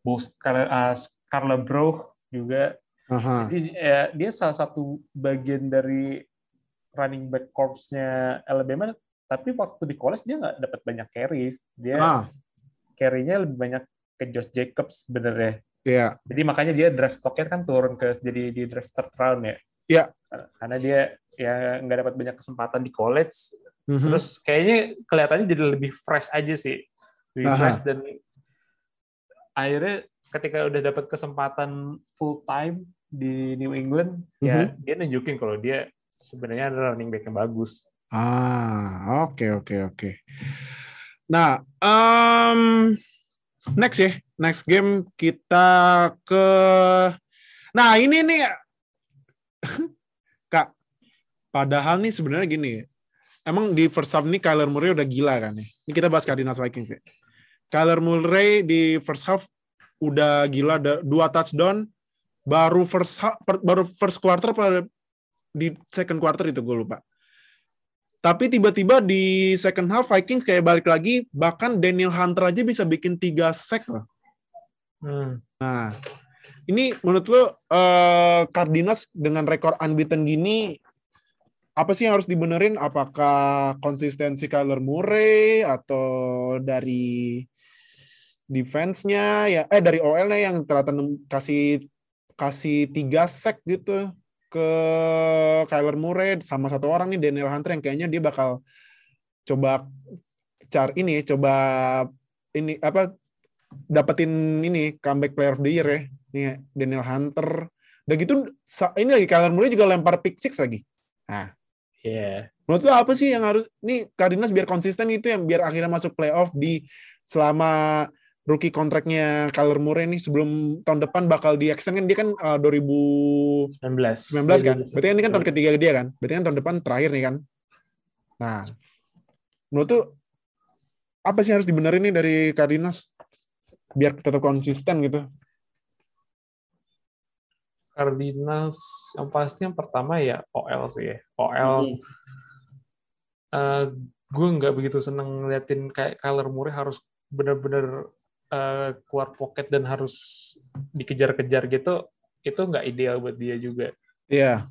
Bos Carla, uh, Carla Bro juga.
Aha.
jadi ya, dia salah satu bagian dari running back corps-nya Alabama tapi waktu di college dia nggak dapat banyak carries. Dia
Ah,
carry-nya lebih banyak ke Josh Jacobs sebenarnya
iya.
jadi makanya dia draft stock-nya kan turun ke jadi di draft third round ya
Iya.
karena dia ya nggak dapat banyak kesempatan di college
Mhm.
Terus kayaknya kelihatannya jadi lebih fresh aja sih. Lebih
Aha.
fresh dan akhirnya ketika udah dapat kesempatan full time di New England, ya dia nunjukin kalau dia sebenarnya ada running back yang bagus.
Ah, oke oke oke. Nah, um, next ya, next game kita ke. Nah ini nih, kak. Padahal nih sebenarnya gini, emang di first half nih Kyler Murray udah gila kan ya. Ini kita bahas Cardinals Vikings ya. Kyler Murray di first half udah gila, ada dua touchdown. Baru first half, baru first quarter pada di second quarter itu gue lupa. Tapi tiba-tiba di second half Vikings kayak balik lagi, bahkan Daniel Hunter aja bisa bikin tiga sack loh.
Hmm.
Nah, ini menurut lo eh, Cardinals dengan rekor unbeaten gini, apa sih yang harus dibenerin? Apakah konsistensi Kyler Murray atau dari defense-nya ya eh dari OL-nya yang ternyata kasih kasih tiga sack gitu ke Kyler Murray sama satu orang nih Daniel Hunter yang kayaknya dia bakal coba car ini coba ini apa dapetin ini comeback player of the year ya. Nih Daniel Hunter. Udah gitu ini lagi Kyler Murray juga lempar pick six lagi. Nah
Iya.
menurut lo apa sih yang harus nih Cardinals biar konsisten itu yang biar akhirnya masuk playoff di selama rookie kontraknya Kyler Murray nih sebelum tahun depan bakal di extend kan dia kan uh, 2019
19.
kan. Berarti kan ini kan tahun ketiga dia kan. Berarti kan tahun depan terakhir nih kan. Nah, menurut tuh apa sih harus dibenerin nih dari Cardinals biar tetap konsisten gitu?
Cardinals yang pasti yang pertama ya OL sih ya. OL eh gue nggak begitu seneng ngeliatin kayak Kyler Murray harus benar-benar eh, keluar pocket dan harus dikejar-kejar gitu. Itu nggak ideal buat dia juga.
Iya.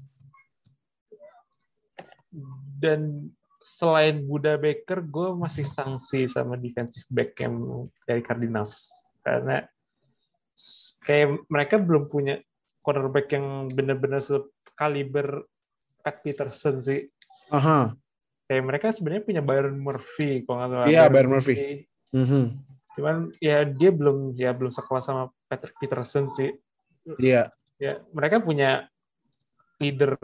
Dan selain Buda Baker, gue masih sanksi sama defensive back yang dari Cardinals karena kayak mereka belum punya cornerback yang benar-benar sekaliber Pat Peterson sih.
Aha.
Kayak mereka sebenarnya punya Byron Murphy kalau nggak salah.
Iya, Byron Murphy. Mhm.
Cuman ya dia belum ya belum sekelas sama Patrick Peterson sih.
Iya.
Ya mereka punya leader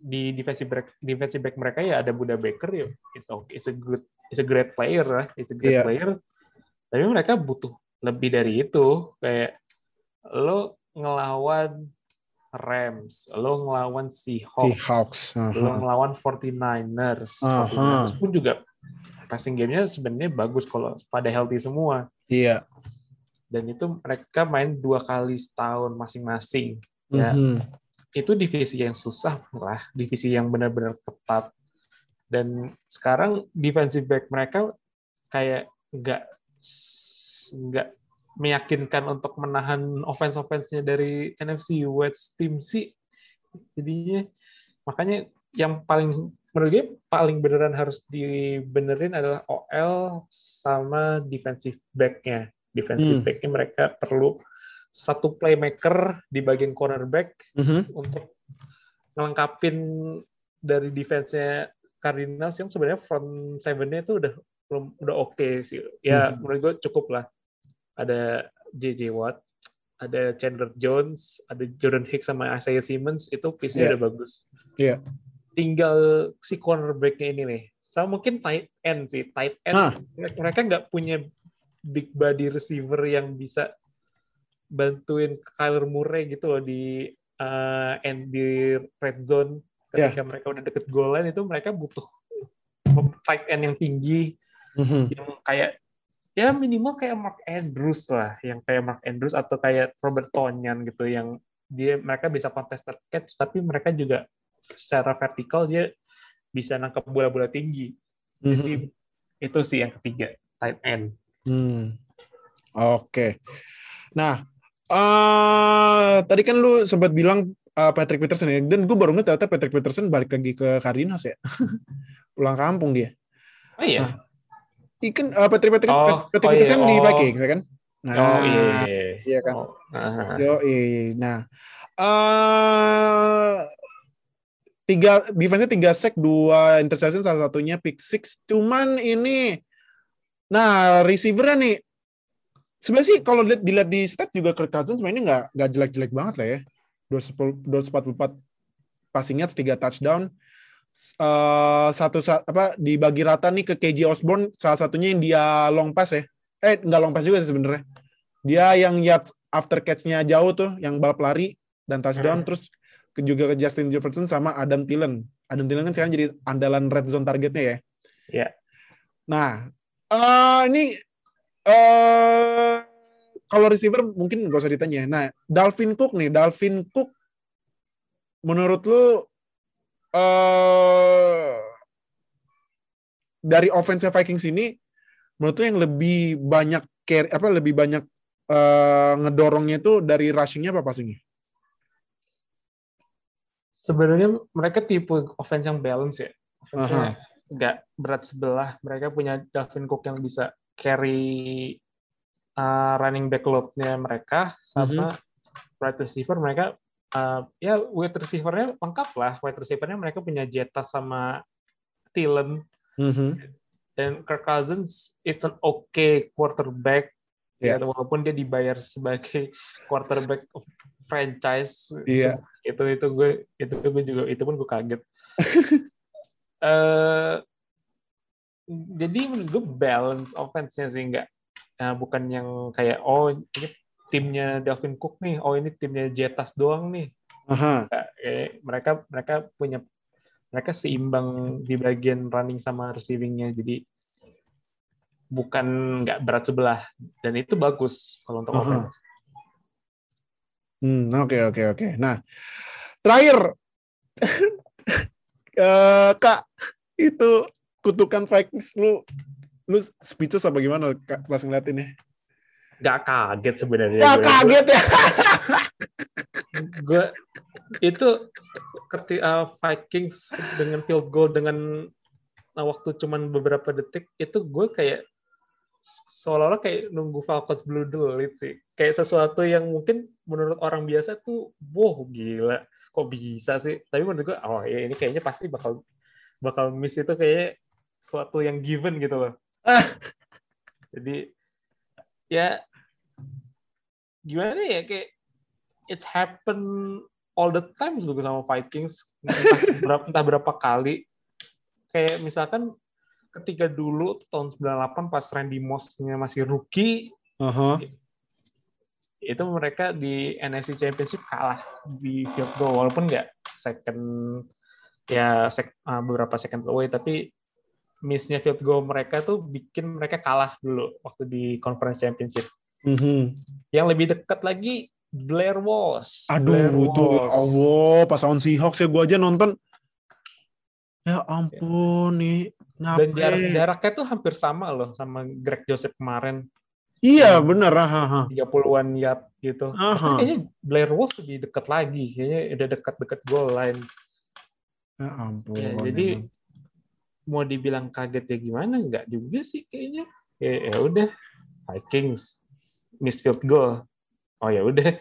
di defensive back defensive back mereka ya ada Buda Baker ya it's okay it's a good it's a great player lah it's a great
Iya.
player tapi mereka butuh lebih dari itu kayak lo ngelawan Rams lo ngelawan Seahawks,
Seahawks.
lo
Aha.
ngelawan 49ers
Aha.
49ers pun juga passing gamenya sebenarnya bagus kalau pada healthy semua
Iya.
dan itu mereka main dua kali setahun masing-masing Ya.
Mhm.
itu divisi yang susah lah, divisi yang benar-benar ketat. Dan sekarang defensive back mereka kayak nggak nggak meyakinkan untuk menahan offense offense-nya dari NFC West team sih. Jadinya makanya yang paling menurut gue paling beneran harus dibenerin adalah OL sama defensive back-nya. Defensive
Hmm.
back-nya mereka perlu satu playmaker di bagian cornerback
Mhm.
untuk ngelengkapin dari defense-nya Cardinals yang sebenarnya front seven-nya itu udah belum udah oke sih. Ya
Mhm.
menurut gue cukup lah. Ada JJ Watt, ada Chandler Jones, ada Jordan Hicks sama Isaiah Simmons itu piece-nya
Iya.
udah bagus.
Iya.
Tinggal si cornerback-nya ini nih. Sama mungkin tight end sih. Tight end
Ah.
mereka nggak punya big body receiver yang bisa bantuin Kyler Murray gitu loh di uh, end di red zone ketika mereka udah deket goal line itu mereka butuh tight end yang tinggi
Mhm.
yang kayak ya minimal kayak Mark Andrews lah yang kayak Mark Andrews atau kayak Robert Tonyan gitu yang dia mereka bisa contested catch tapi mereka juga secara vertikal dia bisa nangkep bola-bola tinggi jadi
Mhm.
itu sih yang ketiga tight end
Hmm. Oke. Nah, eh tadi kan lu sempat bilang eh, Patrick Peterson ya, dan gue baru ngeliat ternyata Patrick Peterson balik lagi ke Cardinals ya. Pulang kampung dia.
oh iya
Ikan eh, Patrick Peterson,
Oh,
Patrick
oh iya,
Peterson di
oh.
Vikings ya kan? Nah,
oh iya iya
iya kan?
Oh, ah.
Yo, nah, eh tiga defense tiga sack, dua interception, salah satunya pick six. Cuman ini, nah receivernya nih, sebenarnya sih kalau dilihat, dilihat di stat juga Kirk Cousins mainnya nggak nggak jelek-jelek banget lah ya. 244 passing yards, tiga touchdown. Eh, satu sa- apa dibagi rata nih ke KJ Osborne, salah satunya yang dia long pass ya. Eh nggak long pass juga sih sebenarnya. Dia yang yards after catch-nya jauh tuh, yang balap lari dan touchdown,
Hmm.
terus juga ke Justin Jefferson sama Adam Thielen. Adam Thielen kan sekarang jadi andalan red zone targetnya ya.
Iya.
Nah, eh ini eh kalau receiver mungkin nggak usah ditanya. Nah, Dalvin Cook nih, Dalvin Cook menurut lu eh dari offense Vikings ini menurut lu yang lebih banyak carry apa lebih banyak eh, ngedorongnya itu dari rushingnya apa passingnya?
Sebenarnya mereka tipe offense yang balance ya. Offense-nya nggak berat sebelah. Mereka punya Dalvin Cook yang bisa carry uh, running back load-nya mereka sama wide receiver mereka uh, ya wide receiver-nya lengkap lah. Wide receiver-nya mereka punya Jetta sama Thielen.
Mhm.
dan Kirk Cousins it's an okay quarterback
Iya.
ya, walaupun dia dibayar sebagai quarterback of franchise
Iya.
itu itu gue itu gue juga itu pun gue kaget Eh jadi menurut gue balance offense-nya sih nggak uh, bukan yang kayak oh ini timnya Dalvin Cook nih, oh ini timnya Jetas doang nih.
Aha.
Eh, mereka mereka punya mereka seimbang di bagian running sama receivingnya, jadi bukan nggak berat sebelah dan itu bagus kalau untuk
Aha.
offense.
Hmm, oke oke oke. Nah, terakhir Eh, Kak, itu kutukan Vikings lu lu speechless apa gimana Kak pas ngeliat ini?
Gak kaget sebenarnya. Gue.
kaget ya.
gue itu ketika Vikings dengan field goal dengan uh, waktu cuman beberapa detik itu gue kayak seolah-olah kayak nunggu Falcons Blue Delit sih. Kayak sesuatu yang mungkin menurut orang biasa tuh wow gila kok bisa sih? Tapi menurut gue oh ya ini kayaknya pasti bakal bakal miss itu kayak suatu yang given gitu loh.
Ah.
jadi ya gimana ya kayak it happen all the time gitu sama Vikings. Entah berapa, entah berapa kali. Kayak misalkan ketika dulu tahun 98 pas Randy Moss-nya masih rookie
Aha.
itu mereka di NFC Championship kalah di field goal walaupun nggak second ya sek, uh, beberapa seconds away tapi missnya field goal mereka tuh bikin mereka kalah dulu waktu di Conference Championship
Mhm.
yang lebih dekat lagi Blair Walsh
Aduh,
Blair
itu ya. Allah, pas lawan Seahawks ya gua aja nonton. Ya ampun nih. Kenapa?
dan jarak jaraknya tuh hampir sama loh sama Greg Joseph kemarin
Iya, bener. Aha, aha.
30-an yard gitu.
Aha.
kayaknya Blair Walsh lebih dekat lagi, kayaknya udah dekat-dekat goal line.
Ya ampun.
Ya, jadi mau dibilang kaget ya gimana? Enggak juga sih kayaknya. Ya, ya udah Vikings miss field goal. Oh ya udah.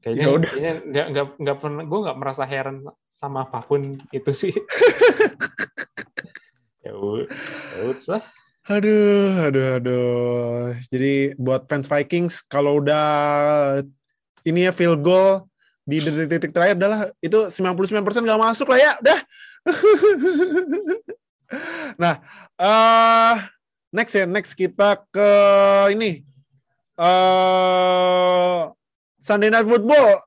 Kayaknya
Ya udah.
kayaknya nggak nggak nggak pernah gue nggak merasa heran sama apa pun itu sih. ya udah, ya lah.
Aduh, aduh, aduh. Jadi buat fans Vikings, kalau udah ini ya field goal di detik-detik terakhir adalah itu 99% nggak masuk lah ya, udah. nah, eh next ya, next kita ke ini. eh Sunday Night Football.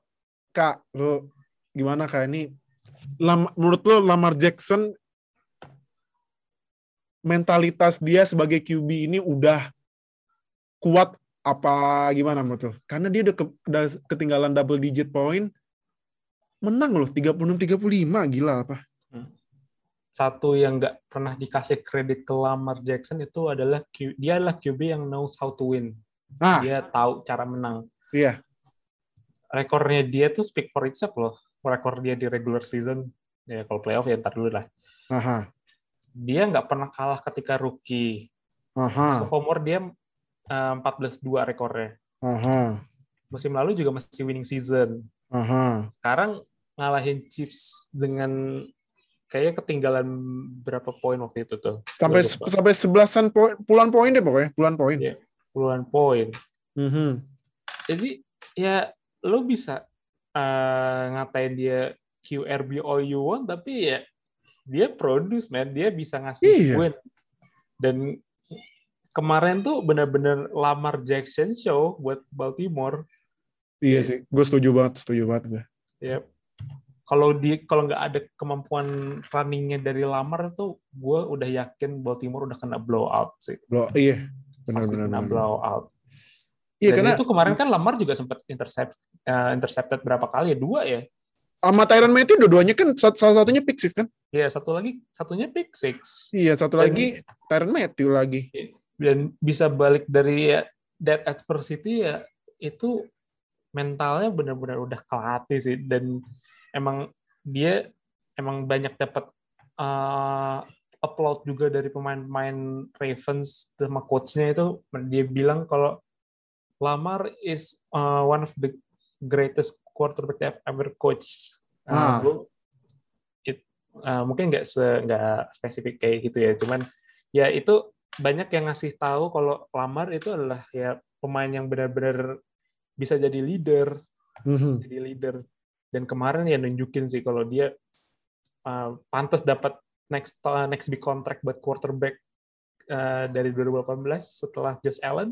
Kak, lu gimana kak ini? Lam, menurut lu Lamar Jackson mentalitas dia sebagai QB ini udah kuat apa gimana menurut lo? Karena dia udah, ke, udah ketinggalan double digit point, menang loh 36-35 gila apa?
Satu yang nggak pernah dikasih kredit ke Lamar Jackson itu adalah Q- dia adalah QB yang knows how to win.
Ah,
Dia tahu cara menang.
iya.
rekornya dia tuh speak for itself loh. Rekor dia di regular season, ya kalau playoff ya ntar dulu lah.
Aha.
Dia nggak pernah kalah ketika rookie.
Aha.
Sophomore dia eh, 14-2 rekornya.
Aha.
Musim lalu juga masih winning season.
Aha.
Sekarang ngalahin Chiefs dengan kayaknya ketinggalan berapa poin waktu itu tuh.
Sampai sampai sebelasan poin, puluhan poin deh pokoknya, puluhan poin.
Iya. puluhan poin.
Mhm.
Jadi ya lo bisa eh, ngatain dia QRB all you want tapi ya dia produce man. Dia bisa ngasih
Iya.
win dan kemarin tuh benar-benar Lamar Jackson show buat Baltimore.
Iya sih, gue setuju banget, setuju banget gue.
ya kalau di kalau nggak ada kemampuan runningnya dari Lamar tuh gue udah yakin Baltimore udah kena blowout sih.
Bro, iya, benar-benar.
kena blowout.
Iya
Dan
karena
itu kemarin kan Lamar juga sempat intercept eh, intercepted berapa kali ya? Dua ya
sama Tyron Matthew dua-duanya kan salah satunya pick six kan?
Ya, satu lagi, satunya pick six.
Iya, satu
Dan-
lagi Tyron Matthew lagi.
Dan bisa balik dari ya, that adversity ya, itu mentalnya benar-benar udah kelatih sih. Dan emang dia emang banyak dapat uh, upload juga dari pemain-pemain Ravens sama coachnya itu dia bilang kalau Lamar is uh, one of the greatest quarterback ever coached.
Ah.
Uh, it- uh, mungkin nggak se nggak spesifik kayak gitu ya, cuman ya itu banyak yang ngasih tahu kalau Lamar itu adalah ya pemain yang benar-benar bisa jadi leader,
Mhm.
jadi leader. Dan kemarin ya nunjukin sih kalau dia uh, pantas dapat next uh, next big contract buat quarterback uh, dari 2018 setelah Josh Allen.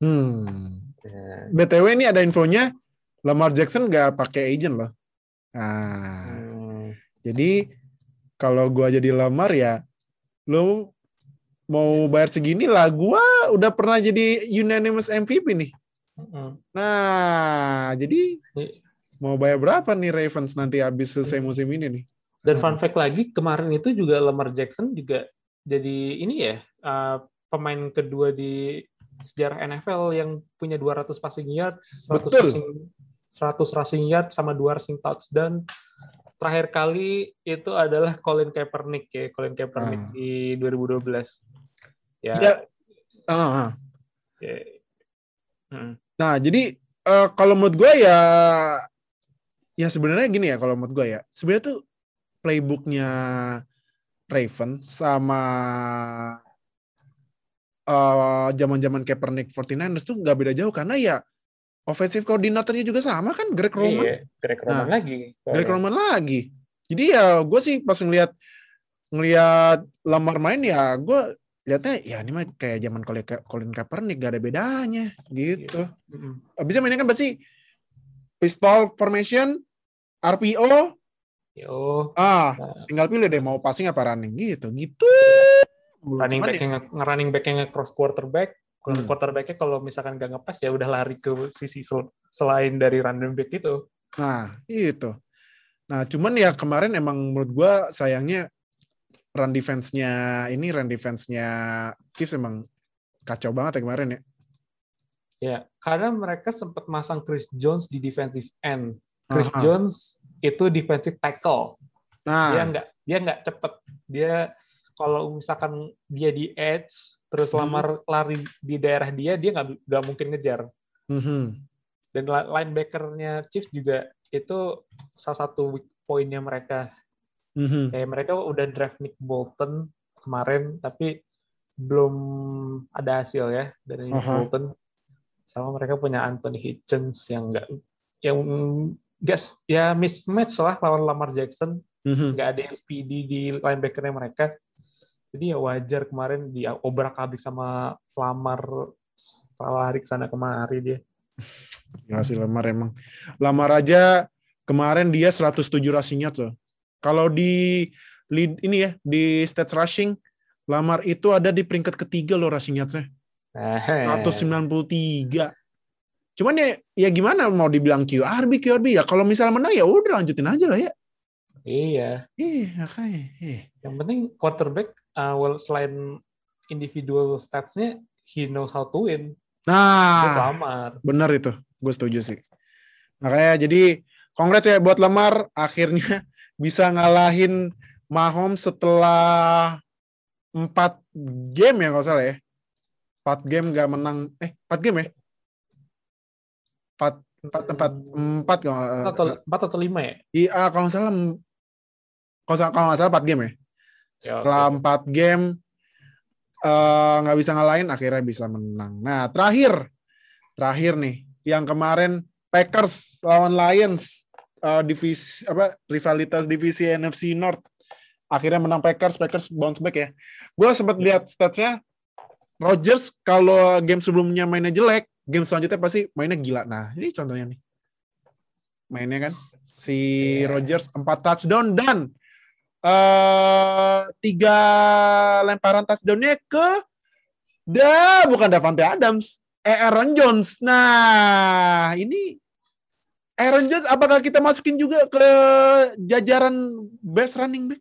Hmm.
Ya.
BTW ini ada infonya Lamar Jackson nggak pakai agent loh. Nah,
Hmm.
jadi kalau gua jadi Lamar ya, lo mau bayar segini lah. Gua udah pernah jadi unanimous MVP nih.
Mm-mm.
Nah, jadi mau bayar berapa nih Ravens nanti habis selesai musim ini nih?
Dan fun fact lagi, kemarin itu juga Lamar Jackson juga jadi ini ya, uh, pemain kedua di sejarah NFL yang punya 200 passing yards, 100
Betul.
rushing, 100 rushing yards sama 2 rushing touchdown. Terakhir kali itu adalah Colin Kaepernick ya, Colin Kaepernick
Ah.
di 2012. Ya,
Ya. Ah, ah.
ya. Hmm.
Nah, jadi eh, kalau menurut gue ya ya sebenarnya gini ya kalau menurut gue ya. Sebenarnya tuh playbooknya Raven sama eh, zaman-zaman Kaepernick 49ers tuh nggak beda jauh karena ya offensive koordinatornya juga sama kan Greg Roman.
Iya, Greg Roman
Nah,
lagi.
Greg Roman lagi. Jadi ya gue sih pas ngelihat ngelihat Lamar main ya gue lihatnya ya ini mah kayak zaman Colin Ka- Colin Kaepernick gak ada bedanya gitu.
Mm-mm.
Bisa mainnya kan pasti pistol formation, RPO,
Yo,
ah
Nah.
tinggal pilih deh mau passing apa running gitu gitu.
Running
Cuman
back
ya-
yang running back yang cross quarterback
Hmm.
quarterbacknya kalau misalkan nggak ngepas ya udah lari ke sisi sel- selain dari running back itu
Nah, itu. Nah, cuman ya kemarin emang menurut gua sayangnya run defense-nya ini run defense-nya Chiefs emang kacau banget ya kemarin ya.
ya karena mereka sempat masang Chris Jones di defensive end Chris
Aha.
Jones itu defensive tackle
Nah,
dia nggak dia nggak cepet dia kalau misalkan dia di edge terus
Hmm.
lamar lari di daerah dia dia nggak nggak mungkin ngejar
mhm.
dan li- linebackernya Chiefs juga itu salah satu weak pointnya mereka
Mhm.
kayak mereka udah draft Nick Bolton kemarin tapi belum ada hasil ya dari
Aha.
Bolton sama mereka punya Anthony Hitchens yang enggak yang gas ya mismatch lah lawan Lamar Jackson
Mhm.
nggak ada yang speedy di linebackernya mereka jadi ya wajar kemarin dia obrak abrik sama Lamar lari sana kemari dia
Gila sih Lamar emang. Lamar aja kemarin dia 107 rushing yards loh. Kalau di lead ini ya di stats rushing Lamar itu ada di peringkat ketiga loh rushing yards-nya.
nah,
193. Cuman ya ya gimana mau dibilang QRB QRB ya kalau misalnya menang ya udah lanjutin aja lah ya.
iya
Iya kayak eh.
Yang penting quarterback, uh, well, selain individual stats-nya, he knows how to win. Dia
Nah,
Lamar.
bener itu. Gue setuju sih. Makanya jadi congrats ya buat Lamar akhirnya bisa ngalahin Mahomes setelah empat game ya kalau salah ya. Empat game gak menang. Eh, empat game ya? Empat, empat, empat, empat kalau
Empat atau, empat atau lima ya?
Iya, kalau nggak salah kalau nggak- kalau nggak salah empat game ya.
Ya,
Setelah empat game eh, nggak bisa ngalahin, akhirnya bisa menang. Nah, terakhir, terakhir nih, yang kemarin Packers lawan Lions eh, divisi apa rivalitas divisi NFC North, akhirnya menang Packers, Packers bounce back ya. Gue sempat lihat statsnya, Rodgers kalau game sebelumnya mainnya jelek, game selanjutnya pasti mainnya gila. Nah, ini contohnya nih, mainnya kan si
Iya.
Rodgers 4 touchdown dan eh tiga lemparan touchdownnya ke dah bukan Davante Adams, eh Aaron Jones. Nah, ini Aaron Jones apakah kita masukin juga ke jajaran best running back?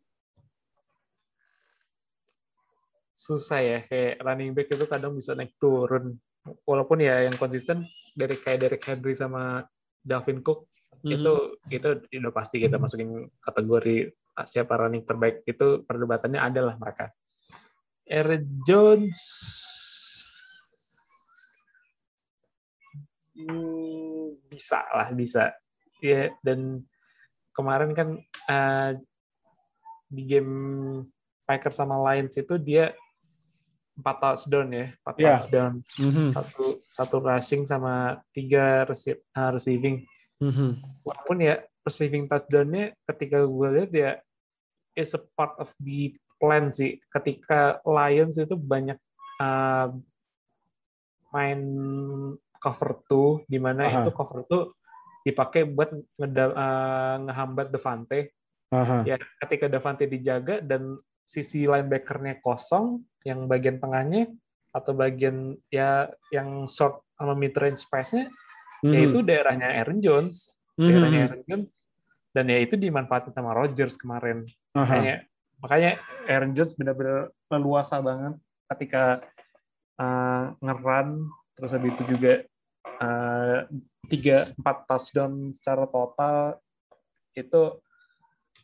Susah ya, kayak running back itu kadang bisa naik turun. Walaupun ya yang konsisten dari kayak Derek Henry sama Dalvin Cook, itu itu udah pasti kita masukin kategori siapa running terbaik itu perdebatannya adalah mereka. Aaron Jones Hmm, bisa lah bisa ya dan kemarin kan eh, di game Packers sama Lions itu dia empat touchdown ya empat
Iya.
touchdown
Mhm,
satu satu rushing sama tiga uh, receiving
mhm.
walaupun ya receiving touchdownnya ketika gue lihat ya is a part of the plan sih ketika Lions itu banyak uh, main cover tuh di mana
Aha.
itu cover tuh dipakai buat ngeda- eh, ngehambat Devante.
Aha.
Ya, ketika Devante dijaga dan sisi linebackernya kosong, yang bagian tengahnya atau bagian ya yang short sama mid range pass-nya
Mhm.
yaitu daerahnya Aaron Jones. Daerahnya Aaron Jones dan ya itu dimanfaatin sama Rodgers kemarin.
Aha.
Makanya
Makanya Aaron Jones benar-benar leluasa banget ketika uh, ngeran terus habis itu juga uh, tiga empat touchdown secara total itu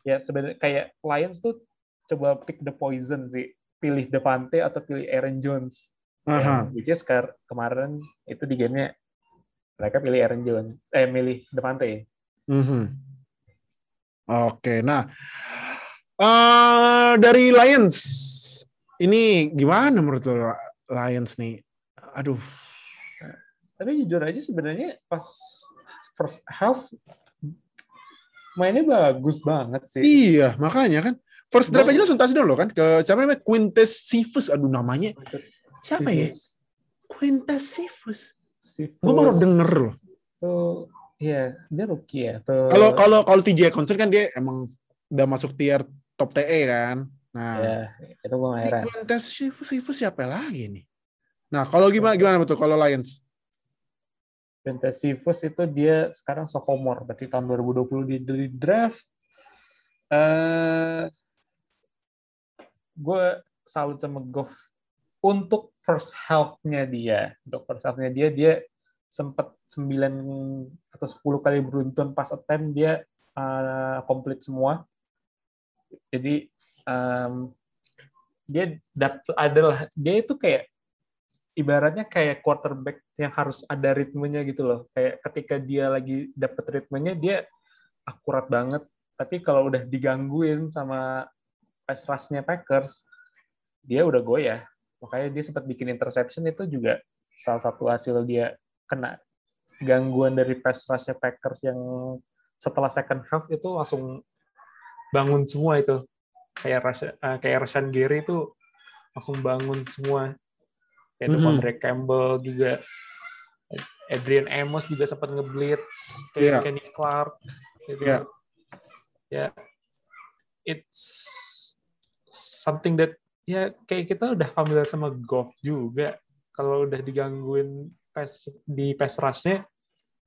ya sebenarnya kayak Lions tuh coba pick the poison sih pilih Devante atau pilih Aaron Jones
Aha.
yang which is kar- kemarin itu di gamenya mereka pilih Aaron Jones. Eh milih Devante.
Mhm. Oke, nah eh dari Lions. Ini gimana menurut lo Lions nih? Aduh,
tapi jujur aja sebenarnya pas first half mainnya bagus banget sih.
Iya makanya kan. First drive aja langsung touchdown lo kan ke siapa namanya? Quintes Sifus, aduh namanya.
Terus
Siapa ya? Quintes Sifus.
Sifus
Gue baru denger loh.
tuh iya dia rookie ya tuh
Kalau kalau kalau TJ Concern kan dia emang udah masuk tier top TE kan. Nah,
ya itu gue heran
Sifus, Sifus siapa lagi nih? Nah, kalau gimana gimana betul kalau Lions?
Fantasy Fus itu dia sekarang sophomore berarti tahun 2020 di, di draft eh gue salut sama Goff untuk first half-nya dia untuk first half-nya dia dia sempat 9 atau 10 kali beruntun pas attempt dia komplit semua jadi em, dia adalah dia itu kayak ibaratnya kayak quarterback yang harus ada ritmenya gitu loh. Kayak ketika dia lagi dapet ritmenya dia akurat banget. Tapi kalau udah digangguin sama pass rush-nya Packers, dia udah goyah. Makanya dia sempat bikin interception itu juga salah satu hasil dia kena gangguan dari pass rush-nya Packers yang setelah second half itu langsung
bangun semua itu. Kayak Rasha, eh, kayak Rashan Gary itu langsung bangun semua. Kayak
Mhm.
Devondre Campbell juga. Adrian Amos juga sempat ngeblitz. Kayak Kenny Clark. Gitu.
Iya.
Ya. It's something that ya kayak kita udah familiar sama golf juga. Kalau udah digangguin pass di pass rush-nya,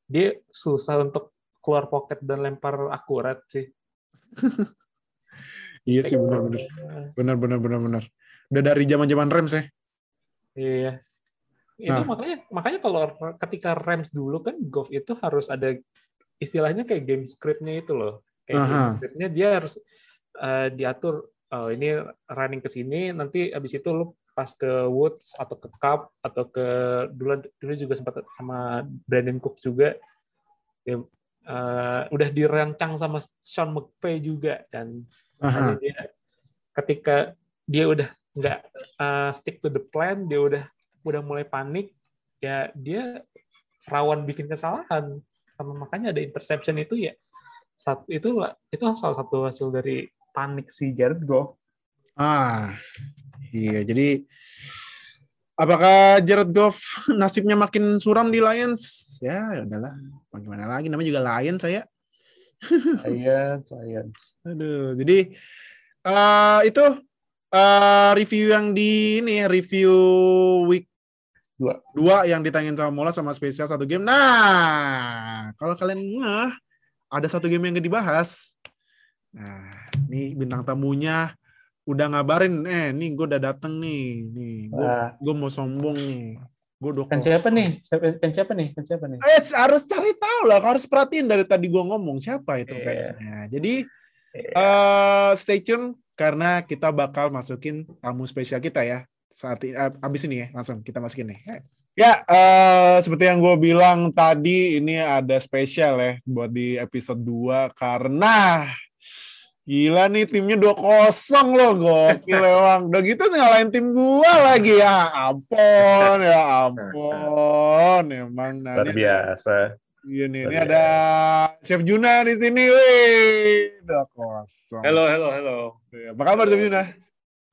dia susah untuk keluar pocket dan lempar akurat sih.
Iya sih benar-benar. Benar-benar benar-benar. Udah dari zaman-zaman Rams ya.
Iya. Itu
Nah.
makanya makanya kalau ketika Rams dulu kan golf itu harus ada istilahnya kayak game script-nya itu loh. Kayak
Aha.
game script-nya dia harus eh, diatur oh, ini running ke sini nanti abis itu lu pas ke Woods atau ke Cup atau ke dulu dulu juga sempat sama Brandon Cook juga. Ya, eh, udah dirancang sama Sean McVay juga dan dia ketika dia udah nggak uh, stick to the plan, dia udah udah mulai panik, ya dia rawan bikin kesalahan. Sama makanya ada interception itu ya. Satu itu itu salah satu hasil dari
panik si Jared Goff.
Ah. Iya, jadi apakah Jared Goff nasibnya makin suram di Lions? Ya, udahlah. Mau Gimana lagi namanya juga Lions saya.
Science, science.
Aduh, jadi eh itu eh review yang di ini review week
Dua.
dua yang ditangin sama Mola sama spesial satu game. Nah, kalau kalian ngeh, ada satu game yang gak dibahas. Nah, ini bintang tamunya udah ngabarin, eh, nih gue udah dateng nih, nih, gue mau sombong nih, gue udah
kan siapa nih? Siapa, kan siapa nih? Kan siapa nih?
Eh, harus cari tahu lah, harus perhatiin dari tadi gue ngomong siapa itu
Iya.
fansnya. Jadi
Iya.
eh stay tune karena kita bakal masukin tamu spesial kita ya saat ini, eh, abis ini ya langsung kita masukin nih. Ya, eh, seperti yang gue bilang tadi ini ada spesial ya buat di episode 2 karena gila nih timnya 2-0 loh gokil emang. Udah gitu ngalahin tim gua lagi ya ampun ya ampun emang nah,
Luar biasa.
Iya nih, ini ada Chef Juna di sini, wih, udah kosong.
Halo, halo, halo.
Apa kabar Chef Juna?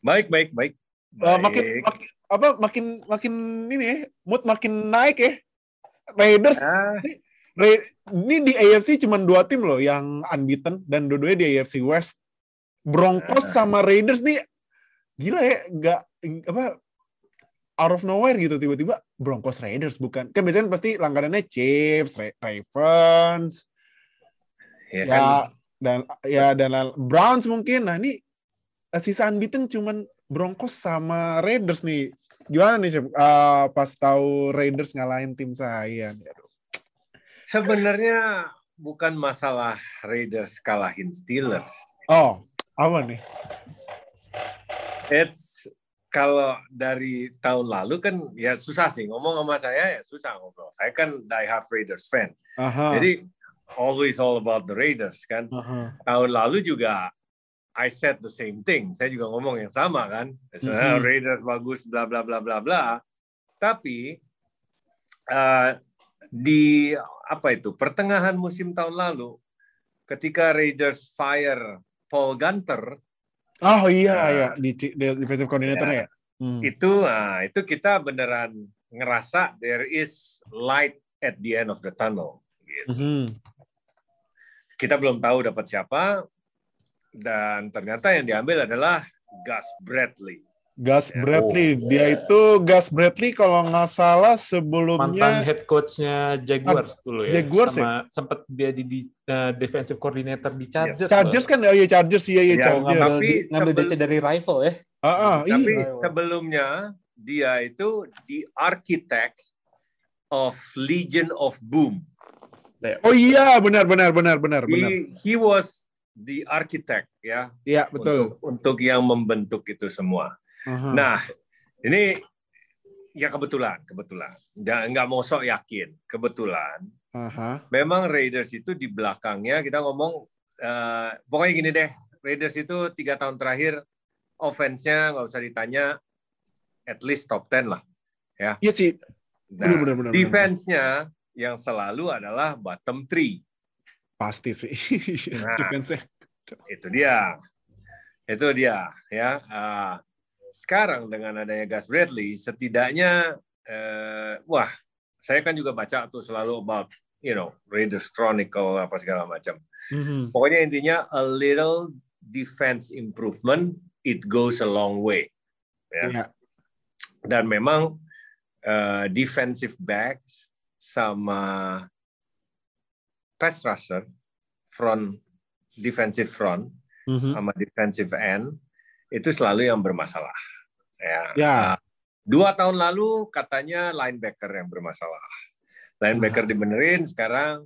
Baik, baik, baik.
Eh, makin, makin apa makin makin ini ya, mood makin naik ya. Raiders
Ah,
ini di AFC cuma dua tim loh yang unbeaten dan dua-duanya di AFC West. Broncos sama Raiders nih gila ya, nggak apa out of nowhere gitu tiba-tiba Broncos Raiders bukan. Kan biasanya pasti langganannya Chiefs, Ra- Ravens,
ya
ya
kan
dan ya dan Browns mungkin. Nah, ini sisa unbeaten cuman Broncos sama Raiders nih. Gimana nih, Chef? Eh, pas tahu Raiders ngalahin tim saya. Aduh.
Sebenarnya bukan masalah Raiders kalahin Steelers.
Oh, apa nih?
It's kalau dari tahun lalu kan ya susah sih ngomong sama saya ya susah ngobrol. Saya kan die hard Raiders fan.
Aha.
Jadi always all about the Raiders kan.
Aha.
Tahun lalu juga I said the same thing. Saya juga ngomong yang sama kan. Misalnya
Mhm.
Raiders bagus bla bla bla bla bla. Tapi eh, di apa itu pertengahan musim tahun lalu ketika Raiders fire Paul Gunter
Oh iya
Nah.
ya di, di defensive coordinator ya. Hmm.
itu nah, itu kita beneran ngerasa there is light at the end of the tunnel. Gitu.
Mhm.
Kita belum tahu dapat siapa dan ternyata yang diambil adalah Gus Bradley.
Gus
Ya.
Bradley,
Oh,
dia
ya.
itu Gus Bradley kalau nggak salah
mantan
sebelumnya
head coachnya Jaguars dulu ya.
Jaguars ya?
sama sempat dia di, di uh, defensive coordinator di Chargers.
Chargers kan oh iya Chargers iya iya
Ya,
Chargers.
tapi
Ngambil, ngambil
sebelum-
DC dari rival ya.
Ah, ah,
Tapi
iya.
sebelumnya dia itu the architect of Legion of Boom.
Oh iya benar benar benar benar benar.
He, he was the architect ya
Iya betul.
untuk untuk yang membentuk itu semua.
Aha.
Nah, ini ya kebetulan, kebetulan. Nggak, nggak mau sok yakin, kebetulan.
Aha.
Memang Raiders itu di belakangnya kita ngomong, eh, pokoknya gini deh, Raiders itu tiga tahun terakhir offense-nya nggak usah ditanya, at least top 10 lah.
Iya sih.
Nah,
Benar, benar, benar,
defense-nya yang selalu adalah bottom three.
Pasti sih.
Nah.
Defense-nya.
Itu dia. Itu dia ya. Ah, sekarang dengan adanya Gus Bradley setidaknya eh, wah, saya kan juga baca tuh selalu about you know, Raiders Chronicle apa segala macam.
Mhm.
Pokoknya intinya a little defense improvement it goes a long way. Ya.
Iya.
Dan memang eh, defensive backs sama pass rusher front defensive front
Mhm.
sama defensive end itu selalu yang bermasalah. Ya.
Ya.
Uh, dua tahun lalu katanya linebacker yang bermasalah. Linebacker
Ah.
dibenerin sekarang